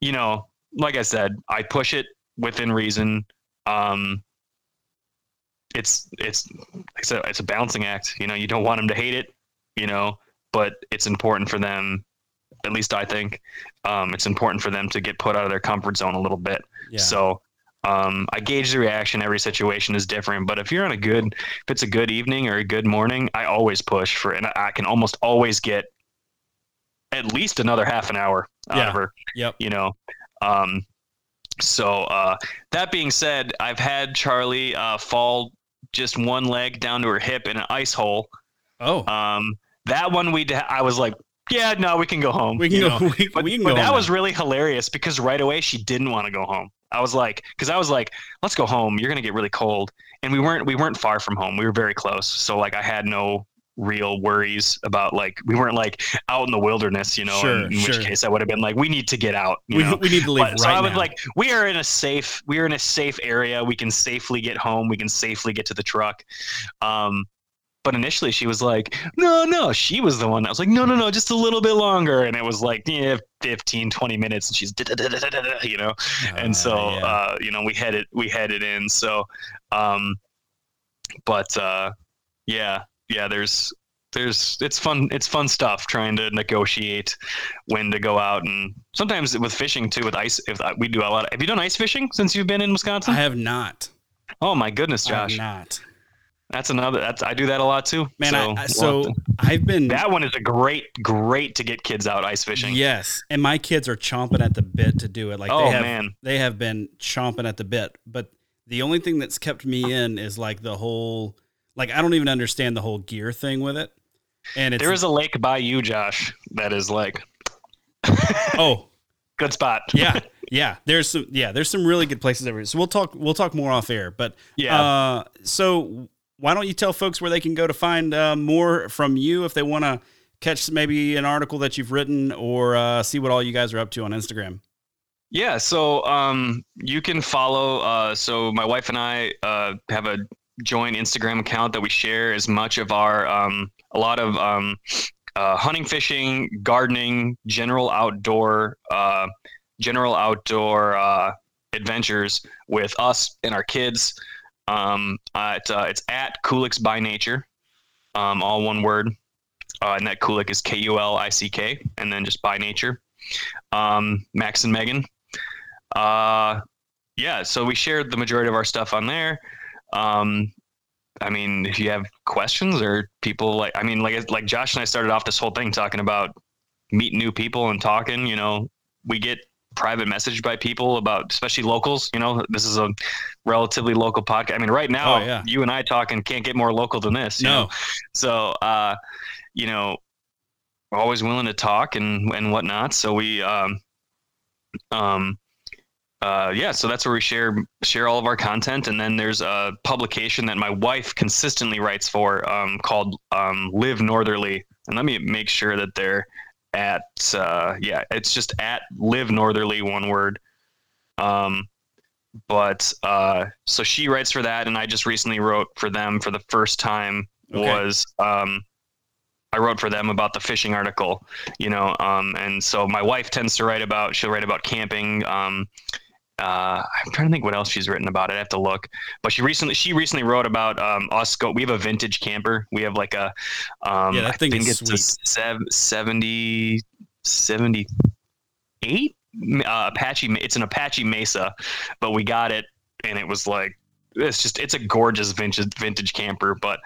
you know, like I said, I push it within reason. Um, it's it's it's a it's a balancing act. You know, you don't want them to hate it, you know, but it's important for them. At least I think um, it's important for them to get put out of their comfort zone a little bit. Yeah. So, Um, I gauge the reaction. Every situation is different, but if you're on a good, if it's a good evening or a good morning, I always push for, and I can almost always get at least another half an hour out Yeah. of her. Yep. You know, um, so uh, that being said, I've had Charlie uh, fall just one leg down to her hip in an ice hole. Oh, Um, that one we I was like, yeah, no, we can go home. we can you go. know? We, But, we can but go. that home was really hilarious because right away she didn't want to go home. I was like, because I was like, let's go home. You're gonna get really cold, and we weren't we weren't far from home. We were very close, so like I had no real worries about like we weren't like out in the wilderness, you know. Sure, in, in sure. which case I would have been like, we need to get out. You we, know? we need to leave But- right so I was now. like, we are in a safe, we are in a safe area. We can safely get home. We can safely get to the truck. Um, but initially she was like, no, no, she was the one that was like, no, no, no, just a little bit longer. And it was like, yeah, 15, 20 minutes. And she's, you know? and so, yeah. uh, you know, we headed, we headed in. So, um, but, uh, yeah, yeah, there's, there's, it's fun. It's fun stuff trying to negotiate when to go out. And sometimes with fishing too, with ice, if we do a lot, of, have you done ice fishing since you've been in Wisconsin? I have not. oh my goodness, I have Josh. not. That's another, that's, I do that a lot too. Man, so, I, I, we'll have so to- I've been that one is a great, great to get kids out ice fishing. Yes, and my kids are chomping at the bit to do it. Like oh they have, man. they have been chomping at the bit. But the only thing that's kept me in is like the whole, like I don't even understand the whole gear thing with it. And it's There is a lake by you, Josh, that is like oh good spot. yeah yeah there's some yeah there's some really good places everywhere. So we'll talk we'll talk more off air. But Yeah. uh, so why don't you tell folks where they can go to find uh, more from you if they want to catch maybe an article that you've written or uh, see what all you guys are up to on Instagram. Yeah, so um, you can follow. Uh, so my wife and I uh, have a joint Instagram account that we share as much of our um, a lot of um, uh, hunting, fishing, gardening, general outdoor, uh, general outdoor uh, adventures with us and our kids. Um, uh, it's at Kuliks by Nature, um, all one word, uh, and that Kulik is K U L I C K, and then just by nature. Um, Max and Megan. Uh, yeah, so we shared the majority of our stuff on there. Um, I mean, if you have questions or people like, I mean, like like Josh and I started off this whole thing talking about meeting new people and talking. You know, we get private message by people about, especially locals. You know, this is a relatively local podcast. I mean, right now, Oh, yeah. you and I talking can't get more local than this. you No. know? So, uh, you know, always willing to talk and and whatnot. So we, um, um, uh, yeah, so that's where we share share all of our content, and then there's a publication that my wife consistently writes for um, called um, Live Northerly, and let me make sure that they're at uh, yeah, it's just at Live Northerly, one word. Um, but uh, so she writes for that, and I just recently wrote for them for the first time Okay. was um, I wrote for them about the fishing article, you know, um, and so my wife tends to write about she'll write about camping. Um, uh, I'm trying to think what else she's written about it. I have to look, but she recently she recently wrote about um, us. Go, we have a vintage camper. We have like a um, Yeah, that I thing think is it's a sev- 70, 78 uh, Apache. It's an Apache Mesa, but we got it, and it was like it's just it's a gorgeous vintage vintage camper. But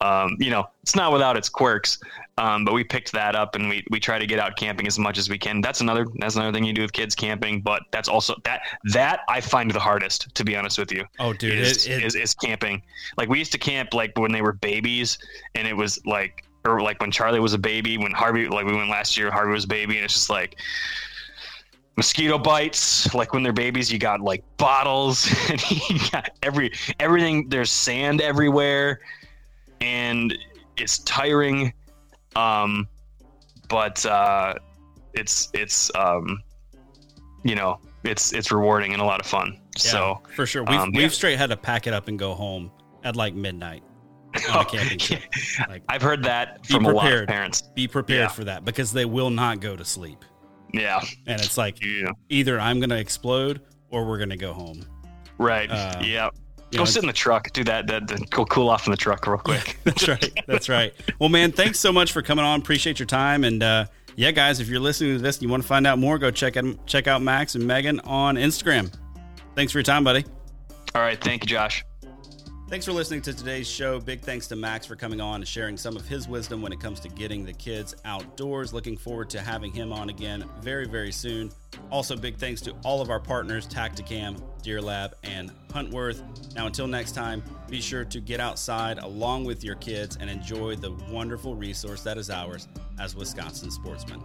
um, you know, it's not without its quirks. Um, but we picked that up, and we we try to get out camping as much as we can. That's another that's another thing you do with kids camping. But that's also that that I find the hardest, to be honest with you Oh, dude, is, it, it, is, is camping. Like we used to camp like when they were babies, and it was like, or like when Charlie was a baby, when Harvey, like we went last year, Harvey was a baby, and it's just like mosquito bites. Like when they're babies, you got like bottles, and you got every everything. There's sand everywhere, and it's tiring. Um, but uh, it's it's um, you know, it's it's rewarding and a lot of fun. yeah, So. for sure, we've um, we've yeah. straight had to pack it up and go home at like midnight on a camping trip. Like, I've heard that Be from a lot of prepared. parents. be prepared Yeah. for that because they will not go to sleep, Yeah, and it's like yeah, either I'm gonna explode or we're gonna go home. right. Uh, yeah, go know, sit in the truck. Do that. That, that go cool off in the truck real quick. That's right. That's right. Well, man, thanks so much for coming on. Appreciate your time. And uh, yeah, guys, if you're listening to this and you want to find out more, go check out check out Max and Megan on Instagram. Thanks for your time, buddy. All right. Thank you, Josh. Thanks for listening to today's show. Big thanks to Max for coming on and sharing some of his wisdom when it comes to getting the kids outdoors. Looking forward to having him on again very, very soon. Also, big thanks to all of our partners Tactacam, Deer Lab, and Huntworth. Now, until next time, be sure to get outside along with your kids and enjoy the wonderful resource that is ours as Wisconsin sportsmen.